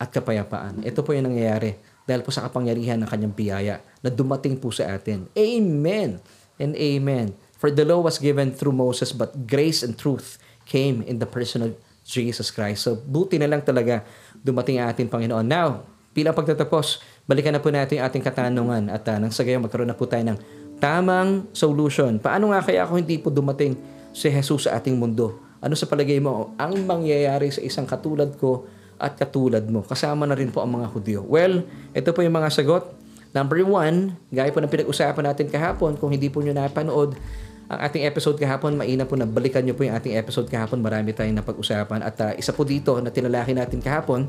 at kapayapaan. Ito po yung nangyayari dahil po sa kapangyarihan ng kanyang biyaya na dumating po sa atin. Amen and amen. For the law was given through Moses, but grace and truth came in the person of Jesus Christ. So, buti na lang talaga dumating ang ating Panginoon. Now, bilang pagtatapos, balikan na po natin yung ating katanungan at uh, nang sa gayon magkaroon na po tayo ng tamang solution. Paano nga kaya ako hindi po dumating si Jesus sa ating mundo? Ano sa palagay mo ang mangyayari sa isang katulad ko at katulad mo. Kasama na rin po ang mga Hudyo. Well, ito po yung mga sagot. Number one, gaya po ng pinag-usapan natin kahapon, kung hindi po nyo napanood ang ating episode kahapon, maina po na balikan nyo po yung ating episode kahapon. Marami tayong napag-usapan. At uh, isa po dito na tinalaki natin kahapon,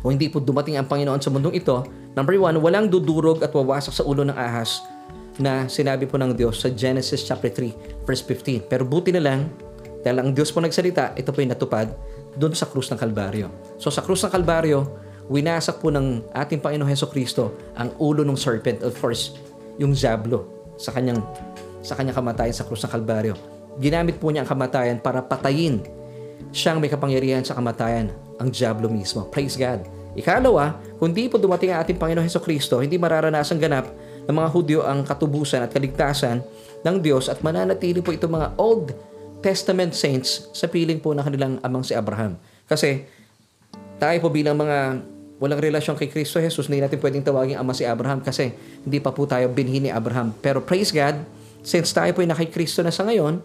kung hindi po dumating ang Panginoon sa mundong ito, number one, walang dudurog at wawasak sa ulo ng ahas na sinabi po ng Diyos sa Genesis chapter 3, verse 15. Pero buti na lang, dahil ang Diyos po nagsalita, ito po yung natupad doon sa krus ng Kalbaryo. So sa krus ng Kalbaryo, winasak po ng ating Panginoon Heso Kristo ang ulo ng serpent, of course, yung Zablo sa kanyang sa kanyang kamatayan sa krus ng Kalbaryo. Ginamit po niya ang kamatayan para patayin siyang may kapangyarihan sa kamatayan, ang Diablo mismo. Praise God. Ikalawa, kung di po dumating ang ating Panginoon Heso Kristo, hindi mararanasan ganap ng mga Hudyo ang katubusan at kaligtasan ng Diyos at mananatili po itong mga Old Testament saints sa piling po ng kanilang amang si Abraham. Kasi tayo po bilang mga walang relasyon kay Kristo Jesus, hindi natin pwedeng tawagin ama si Abraham kasi hindi pa po tayo binhi ni Abraham. Pero praise God, since tayo po ay nakay Kristo na sa ngayon,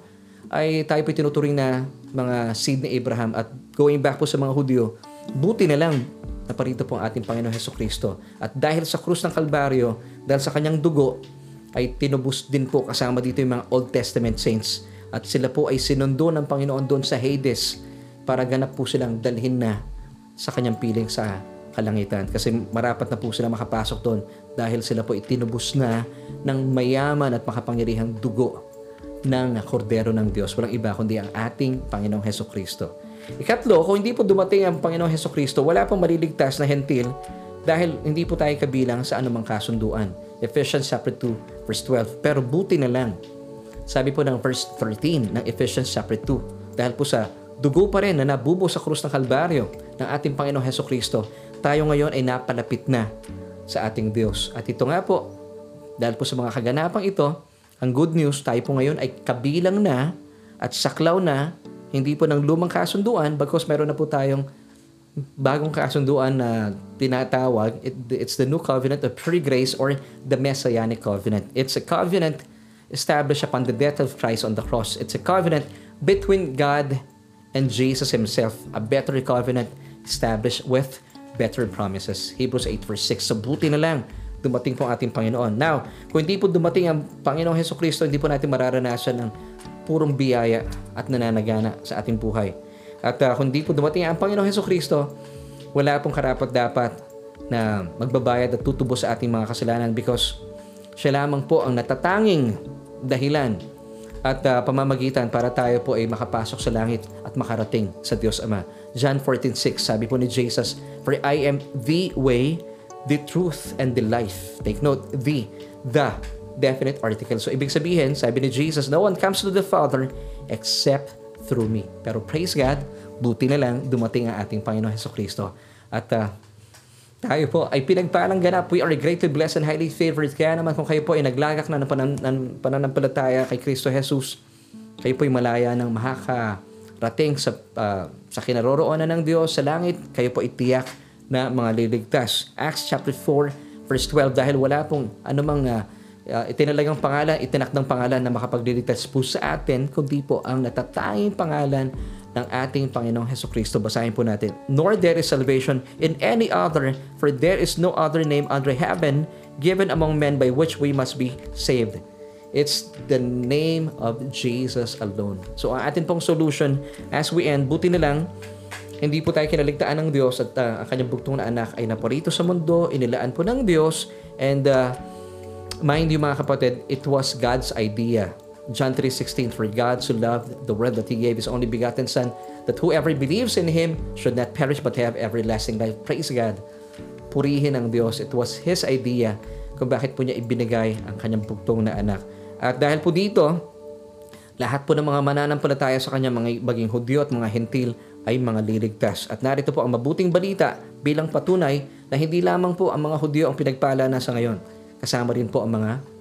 ay tayo po tinuturing na mga seed ni Abraham at going back po sa mga Hudyo, buti na lang na parito po ang ating Panginoon Heso Kristo. At dahil sa krus ng Kalbaryo, dahil sa kanyang dugo, ay tinubos din po kasama dito yung mga Old Testament saints at sila po ay sinundo ng Panginoon doon sa Hades para ganap po silang dalhin na sa kanyang piling sa kalangitan. Kasi marapat na po sila makapasok doon dahil sila po itinubos na ng mayaman at makapangyarihang dugo ng kordero ng Diyos. Walang iba kundi ang ating Panginoong Heso Kristo. Ikatlo, kung hindi po dumating ang Panginoong Heso Kristo, wala pong maliligtas na hentil dahil hindi po tayo kabilang sa anumang kasunduan. Ephesians chapter 2 verse 12. Pero buti na lang sabi po ng verse 13 ng Ephesians chapter 2, dahil po sa dugo pa rin na nabubo sa krus ng Kalbaryo ng ating Panginoong Heso Kristo, tayo ngayon ay napalapit na sa ating Diyos. At ito nga po, dahil po sa mga kaganapang ito, ang good news, tayo po ngayon ay kabilang na at saklaw na, hindi po ng lumang kasunduan, bagkos meron na po tayong bagong kasunduan na tinatawag, it, it's the new covenant of free grace or the messianic covenant. It's a covenant established upon the death of Christ on the cross. It's a covenant between God and Jesus Himself, a better covenant established with better promises. Hebrews 8 verse 6. So buti na lang, dumating po ang ating Panginoon. Now, kung hindi po dumating ang Panginoong Heso Kristo, hindi po natin mararanasan ng purong biyaya at nananagana sa ating buhay. At uh, kung hindi po dumating ang Panginoong Heso Kristo, wala pong karapat dapat na magbabayad at tutubo sa ating mga kasalanan because siya lamang po ang natatanging dahilan at uh, pamamagitan para tayo po ay makapasok sa langit at makarating sa Diyos Ama. John 14:6 sabi po ni Jesus, For I am the way, the truth, and the life. Take note, the, the, definite article. So ibig sabihin, sabi ni Jesus, no one comes to the Father except through me. Pero praise God, buti na lang dumating ang ating Panginoon Heso Kristo. At uh, tayo po ay pinagpalang ganap. We are greatly blessed and highly favored. Kaya naman kung kayo po ay naglagak na ng panan- ng pananampalataya kay Kristo Jesus, kayo po ay malaya ng makakarating sa, uh, sa kinaroroonan ng Diyos sa langit. Kayo po itiyak na mga liligtas. Acts chapter 4 verse 12 dahil wala pong anumang uh, itinalagang pangalan, itinakdang pangalan na makapagliligtas po sa atin, kundi po ang natatanging pangalan ng ating Panginoong Heso Kristo. Basahin po natin. Nor there is salvation in any other, for there is no other name under heaven given among men by which we must be saved. It's the name of Jesus alone. So ang atin pong solution as we end, buti na lang, hindi po tayo kinaligtaan ng Diyos at uh, ang kanyang bugtong na anak ay naparito sa mundo, inilaan po ng Diyos, and uh, mind you mga kapatid, it was God's idea. John 3.16, For God so loved the world that He gave His only begotten Son, that whoever believes in Him should not perish but have everlasting life. Praise God. Purihin ang Diyos. It was His idea kung bakit po niya ibinigay ang kanyang bugtong na anak. At dahil po dito, lahat po ng mga mananampalataya sa kanya, mga maging Hudyo at mga Hentil, ay mga liligtas. At narito po ang mabuting balita bilang patunay na hindi lamang po ang mga Hudyo ang pinagpala na sa ngayon. Kasama rin po ang mga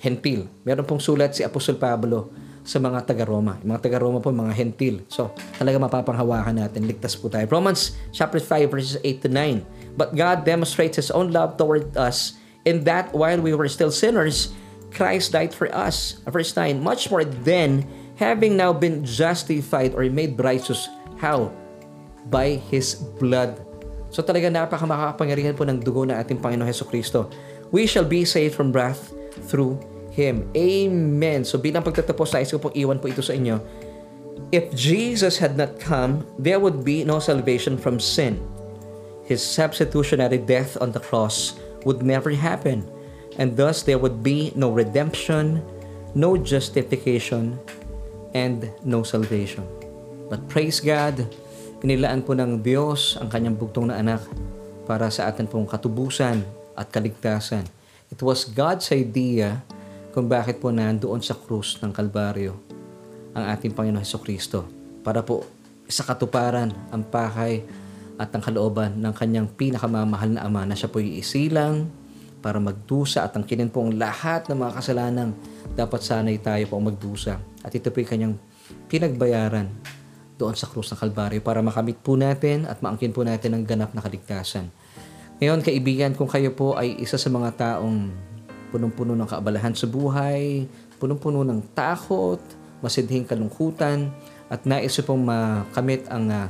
hentil. Meron pong sulat si Apostol Pablo sa mga taga-Roma. Yung mga taga-Roma po, mga hentil. So, talaga mapapanghawakan natin. Ligtas po tayo. Romans chapter 5 verses 8 to 9. But God demonstrates His own love toward us in that while we were still sinners, Christ died for us. Verse 9, Much more then, having now been justified or made righteous, how? By His blood. So talaga napakamakapangyarihan po ng dugo ng ating Panginoon Heso Kristo. We shall be saved from wrath through Him. Amen. So bilang pagtatapos, nais ko pong iwan po ito sa inyo. If Jesus had not come, there would be no salvation from sin. His substitutionary death on the cross would never happen. And thus, there would be no redemption, no justification, and no salvation. But praise God, inilaan po ng Diyos ang kanyang bugtong na anak para sa atin pong katubusan at kaligtasan. It was God's idea kung bakit po nandoon sa krus ng Kalbaryo ang ating Panginoon Heso Kristo para po sa katuparan ang pakay at ang kalooban ng kanyang pinakamamahal na ama na siya po isilang para magdusa at angkinin po ang lahat ng mga kasalanan dapat sanay tayo po magdusa at ito po yung kanyang pinagbayaran doon sa krus ng Kalbaryo para makamit po natin at maangkin po natin ang ganap na kaligtasan. Ngayon, kaibigan, kung kayo po ay isa sa mga taong punong-puno ng kaabalahan sa buhay, punong-puno ng takot, masidhing kalungkutan, at nais pong makamit ang uh,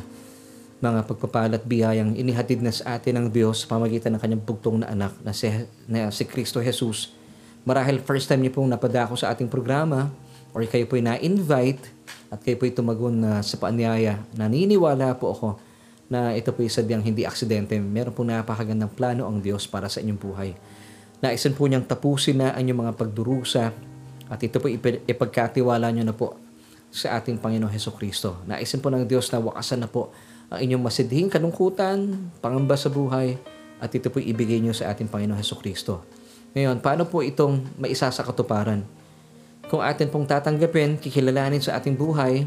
mga pagpapalat biyayang inihatid na sa atin ng Diyos sa pamagitan ng kanyang bugtong na anak na si, na si Kristo Jesus. Marahil first time niyo pong napadako sa ating programa or kayo po'y na-invite at kayo po'y tumagon na sa paanyaya. Naniniwala po ako na ito po'y sadyang hindi aksidente. Meron po napakagandang plano ang Diyos para sa inyong buhay. Naisan po niyang tapusin na ang inyong mga pagdurusa at ito po ipagkatiwala niyo na po sa ating Panginoon Heso Kristo. Naisin po ng Diyos na wakasan na po ang inyong masidhing kanungkutan, pangamba sa buhay, at ito po ibigay niyo sa ating Panginoon Heso Kristo. Ngayon, paano po itong maisa sa katuparan? Kung atin pong tatanggapin, kikilalanin sa ating buhay,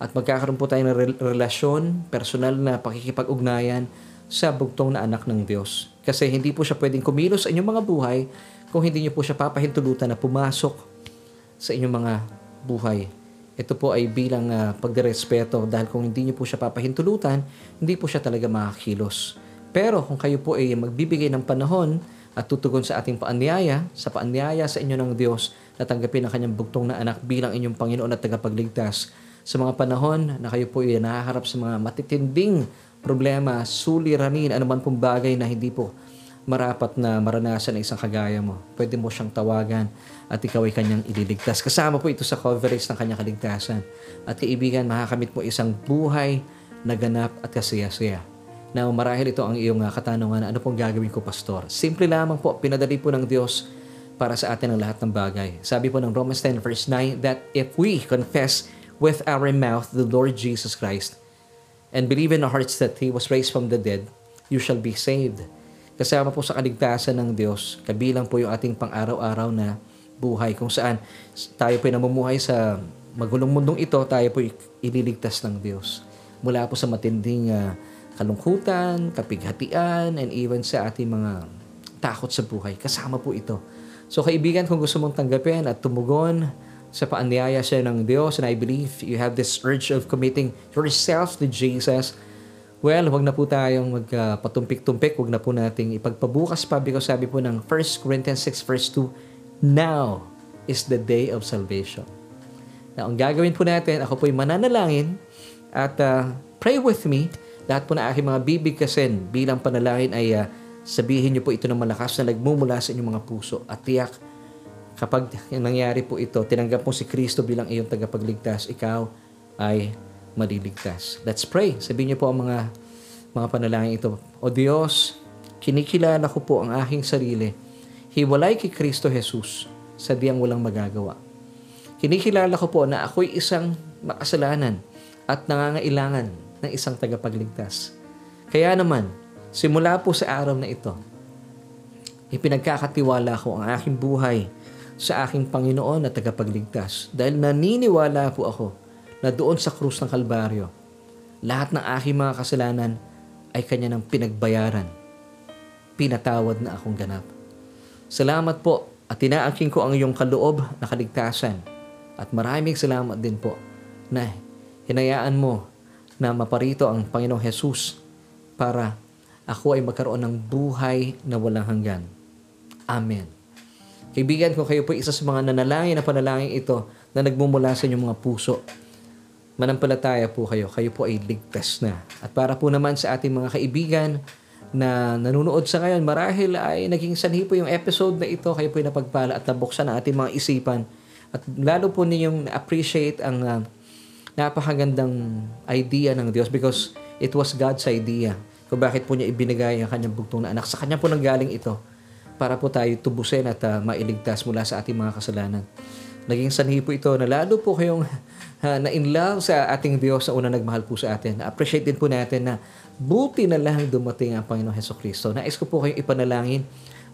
at magkakaroon po tayo ng relasyon, personal na pakikipag-ugnayan sa bugtong na anak ng Diyos. Kasi hindi po siya pwedeng kumilos sa inyong mga buhay kung hindi niyo po siya papahintulutan na pumasok sa inyong mga buhay. Ito po ay bilang uh, pagdirespeto dahil kung hindi niyo po siya papahintulutan, hindi po siya talaga makakilos. Pero kung kayo po ay magbibigay ng panahon at tutugon sa ating paanyaya, sa paanyaya sa inyo ng Diyos na tanggapin ang kanyang bugtong na anak bilang inyong Panginoon at tagapagligtas, sa mga panahon na kayo po ay nahaharap sa mga matitinding problema, suliranin, anuman pong bagay na hindi po marapat na maranasan ng isang kagaya mo. Pwede mo siyang tawagan at ikaw ay kanyang ililigtas. Kasama po ito sa coverage ng kanyang kaligtasan. At kaibigan, makakamit mo isang buhay na ganap at kasaya-saya. Now, marahil ito ang iyong uh, katanungan, ano pong gagawin ko, Pastor? Simple lamang po, pinadali po ng Diyos para sa atin ang lahat ng bagay. Sabi po ng Romans 10 verse 9 that if we confess with our mouth the Lord Jesus Christ, and believe in our hearts that He was raised from the dead, you shall be saved. Kasama po sa kaligtasan ng Diyos, kabilang po yung ating pang-araw-araw na buhay kung saan tayo po namumuhay sa magulong mundong ito, tayo po ililigtas ng Diyos. Mula po sa matinding uh, kalungkutan, kapighatian, and even sa ating mga takot sa buhay. Kasama po ito. So kaibigan, kung gusto mong tanggapin at tumugon sa paanyaya siya ng Diyos and I believe you have this urge of committing yourself to Jesus, well, wag na po tayong magpatumpik-tumpik, uh, wag na po nating ipagpabukas pa because sabi po ng 1 Corinthians 6 verse 2, Now is the day of salvation. Now, ang gagawin po natin, ako po'y mananalangin at uh, pray with me. Lahat po na aking mga bibigkasin bilang panalangin ay uh, sabihin niyo po ito ng malakas na nagmumula sa inyong mga puso at tiyak Kapag nangyari po ito, tinanggap mo si Kristo bilang iyong tagapagligtas, ikaw ay maliligtas. Let's pray. Sabihin niyo po ang mga mga panalangin ito. O Diyos, kinikilala ko po ang aking sarili. hiwalay kay Kristo Jesus, sadyang walang magagawa. Kinikilala ko po na ako'y isang makasalanan at nangangailangan ng isang tagapagligtas. Kaya naman, simula po sa araw na ito, ipinagkakatiwala ko ang aking buhay sa aking Panginoon na tagapagligtas dahil naniniwala po ako na doon sa krus ng Kalbaryo, lahat ng aking mga kasalanan ay kanya ng pinagbayaran. Pinatawad na akong ganap. Salamat po at tinaangking ko ang iyong kaloob na kaligtasan. At maraming salamat din po na hinayaan mo na maparito ang Panginoong Jesus para ako ay magkaroon ng buhay na walang hanggan. Amen. Kaibigan ko, kayo po isa sa mga nanalangin na panalangin ito na nagmumula sa inyong mga puso. Manampalataya po kayo, kayo po ay ligtas na. At para po naman sa ating mga kaibigan na nanonood sa ngayon, marahil ay naging sanhi po yung episode na ito, kayo po ay napagpala at nabuksan ang ating mga isipan. At lalo po ninyong appreciate ang uh, napakagandang idea ng Diyos because it was God's idea kung bakit po niya ibinigay ang kanyang bugtong na anak. Sa kanya po nanggaling ito para po tayo tubusin at uh, mailigtas mula sa ating mga kasalanan. Naging sanhi po ito na lalo po kayong uh, na in love sa ating Diyos na una nagmahal po sa atin. Appreciate din po natin na buti na lang dumating ang Panginoon Heso Kristo. Nais ko po kayong ipanalangin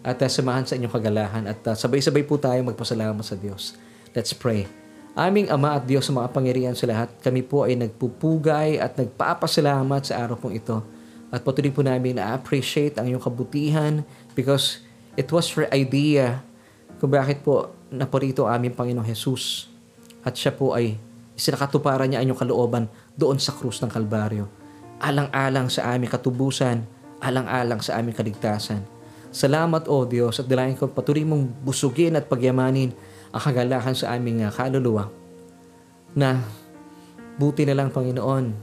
at uh, samahan sa inyong kagalahan at uh, sabay-sabay po tayo magpasalamat sa Diyos. Let's pray. Aming Ama at Diyos sa mga pangyarihan sa lahat, kami po ay nagpupugay at nagpapasalamat sa araw pong ito. At patuloy po namin na-appreciate ang iyong kabutihan because It was her idea kung bakit po naparito aming Panginoong Jesus. At siya po ay isinakatuparan niya ang inyong kalooban doon sa krus ng Kalbaryo. Alang-alang sa aming katubusan, alang-alang sa aming kaligtasan. Salamat o Diyos at dalayan ko patuloy mong busugin at pagyamanin ang kagalakan sa aming uh, kaluluwa na buti na lang Panginoon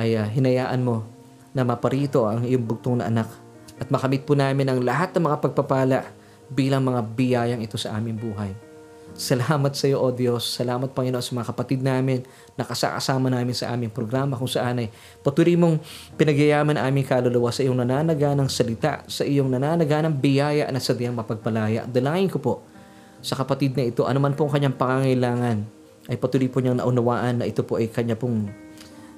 ay uh, hinayaan mo na maparito ang iyong bugtong na anak at makamit po namin ang lahat ng mga pagpapala bilang mga biyayang ito sa aming buhay. Salamat sa iyo, O Diyos. Salamat, Panginoon, sa mga kapatid namin na kasakasama namin sa aming programa kung saan ay patuloy mong pinagyayaman aming kaluluwa sa iyong nananaganang salita, sa iyong nananaganang biyaya na sadyang mapagpalaya. Dalangin ko po sa kapatid na ito, anuman pong kanyang pangangailangan, ay patuloy po niyang naunawaan na ito po ay kanya pong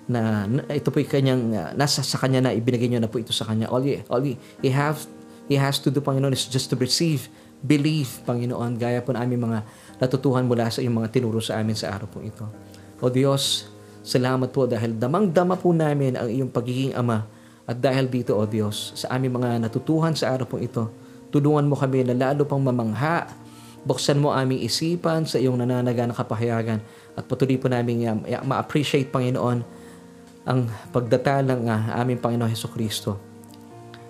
na, na ito po kanyang uh, nasa sa kanya na ibinigay niyo na po ito sa kanya. All he, all he, he have he has to do Panginoon is just to receive, believe Panginoon gaya po ng aming mga natutuhan mula sa iyong mga tinuro sa amin sa araw po ito. O Diyos, salamat po dahil damang-dama po namin ang iyong pagiging ama. At dahil dito o Diyos sa aming mga natutuhan sa araw po ito, tulungan mo kami na lalo pang mamangha. Buksan mo aming isipan sa iyong nananaga na kapahayagan. At patuloy po namin ma-appreciate, Panginoon, ang pagdata ng uh, aming Panginoon Heso Kristo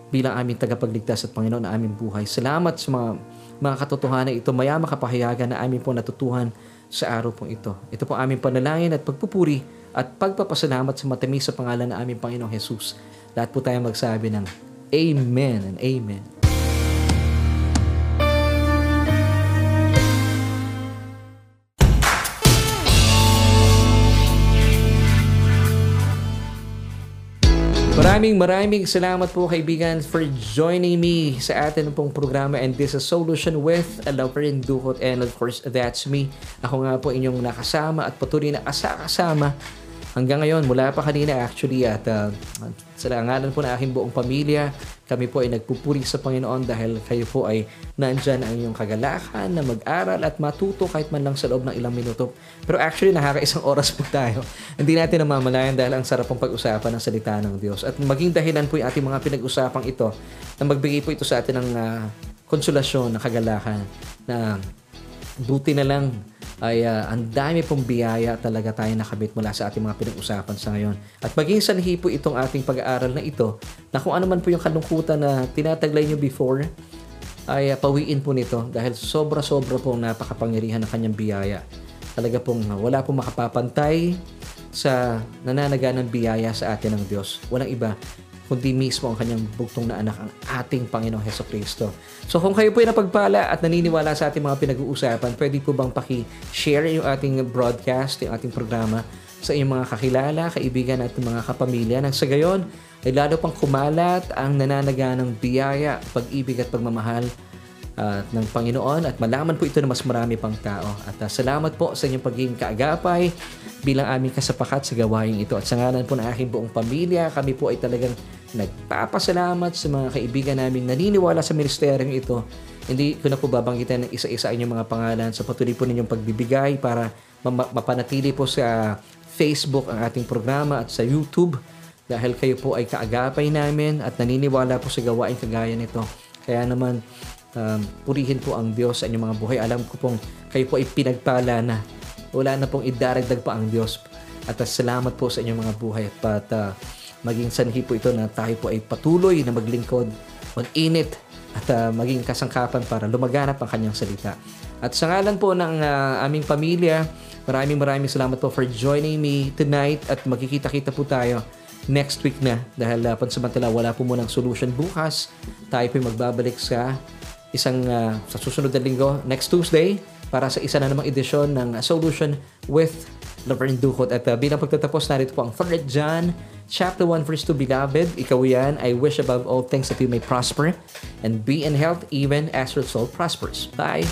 bilang aming tagapagligtas at Panginoon na aming buhay. Salamat sa mga, mga katotohanan ito, maya makapahayagan na aming po natutuhan sa araw pong ito. Ito po aming panalangin at pagpupuri at pagpapasalamat sa matamis sa pangalan ng aming Panginoong Jesus. Lahat po tayo magsabi ng Amen and Amen. Maraming maraming salamat po kaibigan for joining me sa atin pong programa and this is Solution with Lauperin Duhot and of course that's me. Ako nga po inyong nakasama at patuloy na kasama hanggang ngayon mula pa kanina actually at uh, sa ngalan po ng aking buong pamilya kami po ay nagpupuri sa Panginoon dahil kayo po ay nandyan ang inyong kagalakan na mag-aral at matuto kahit man lang sa loob ng ilang minuto. Pero actually, nakakaisang oras po tayo. Hindi natin namamalayan dahil ang sarap pong pag-usapan ng salita ng Diyos. At maging dahilan po yung ating mga pinag-usapang ito na magbigay po ito sa atin ng uh, konsolasyon, ng kagalakan na buti na lang ay uh, ang dami pong biyaya talaga tayo nakabit mula sa ating mga pinag-usapan sa ngayon. At maging sanhi po itong ating pag-aaral na ito na kung ano man po yung kalungkutan na tinataglay nyo before, ay uh, pawiin po nito dahil sobra-sobra pong napakapangyarihan ng kanyang biyaya. Talaga pong wala pong makapapantay sa nananaga ng biyaya sa atin ng Diyos. Walang iba kundi mismo ang kanyang bugtong na anak, ang ating Panginoong Heso Kristo. So kung kayo po ay napagpala at naniniwala sa ating mga pinag-uusapan, pwede po bang paki-share yung ating broadcast, yung ating programa sa inyong mga kakilala, kaibigan at mga kapamilya nang sa gayon ay lalo pang kumalat ang nananaga ng biyaya, pag-ibig at pagmamahal uh, ng Panginoon at malaman po ito ng mas marami pang tao. At uh, salamat po sa inyong pagiging kaagapay bilang aming kasapakat sa gawain ito. At sa ngalan po ng aking buong pamilya, kami po ay talagang nagpapasalamat sa mga kaibigan namin naniniwala sa ministeryong ito. Hindi ko na po babanggitin ng isa-isa inyong mga pangalan sa patuloy po ninyong pagbibigay para mapanatili po sa Facebook ang ating programa at sa YouTube dahil kayo po ay kaagapay namin at naniniwala po sa gawain kagaya nito. Kaya naman, um, purihin po ang Diyos sa inyong mga buhay. Alam ko pong kayo po ay pinagpala na. Wala na pong idaragdag pa ang Diyos. At uh, salamat po sa inyong mga buhay. At uh, maging sanhi po ito na tayo po ay patuloy na maglingkod, mag-init, at uh, maging kasangkapan para lumaganap ang kanyang salita. At sa ngalan po ng uh, aming pamilya, maraming maraming salamat po for joining me tonight at magkikita-kita po tayo next week na dahil uh, pansamantala wala po munang solution bukas. Tayo po magbabalik sa isang uh, sa susunod na linggo next Tuesday para sa isa na namang edisyon ng Solution with Laverne Ducot. At uh, bilang pagtatapos narito po ang 3 John chapter 1 verse 2 Beloved, ikaw yan, I wish above all things that you may prosper and be in health even as your soul prospers. Bye!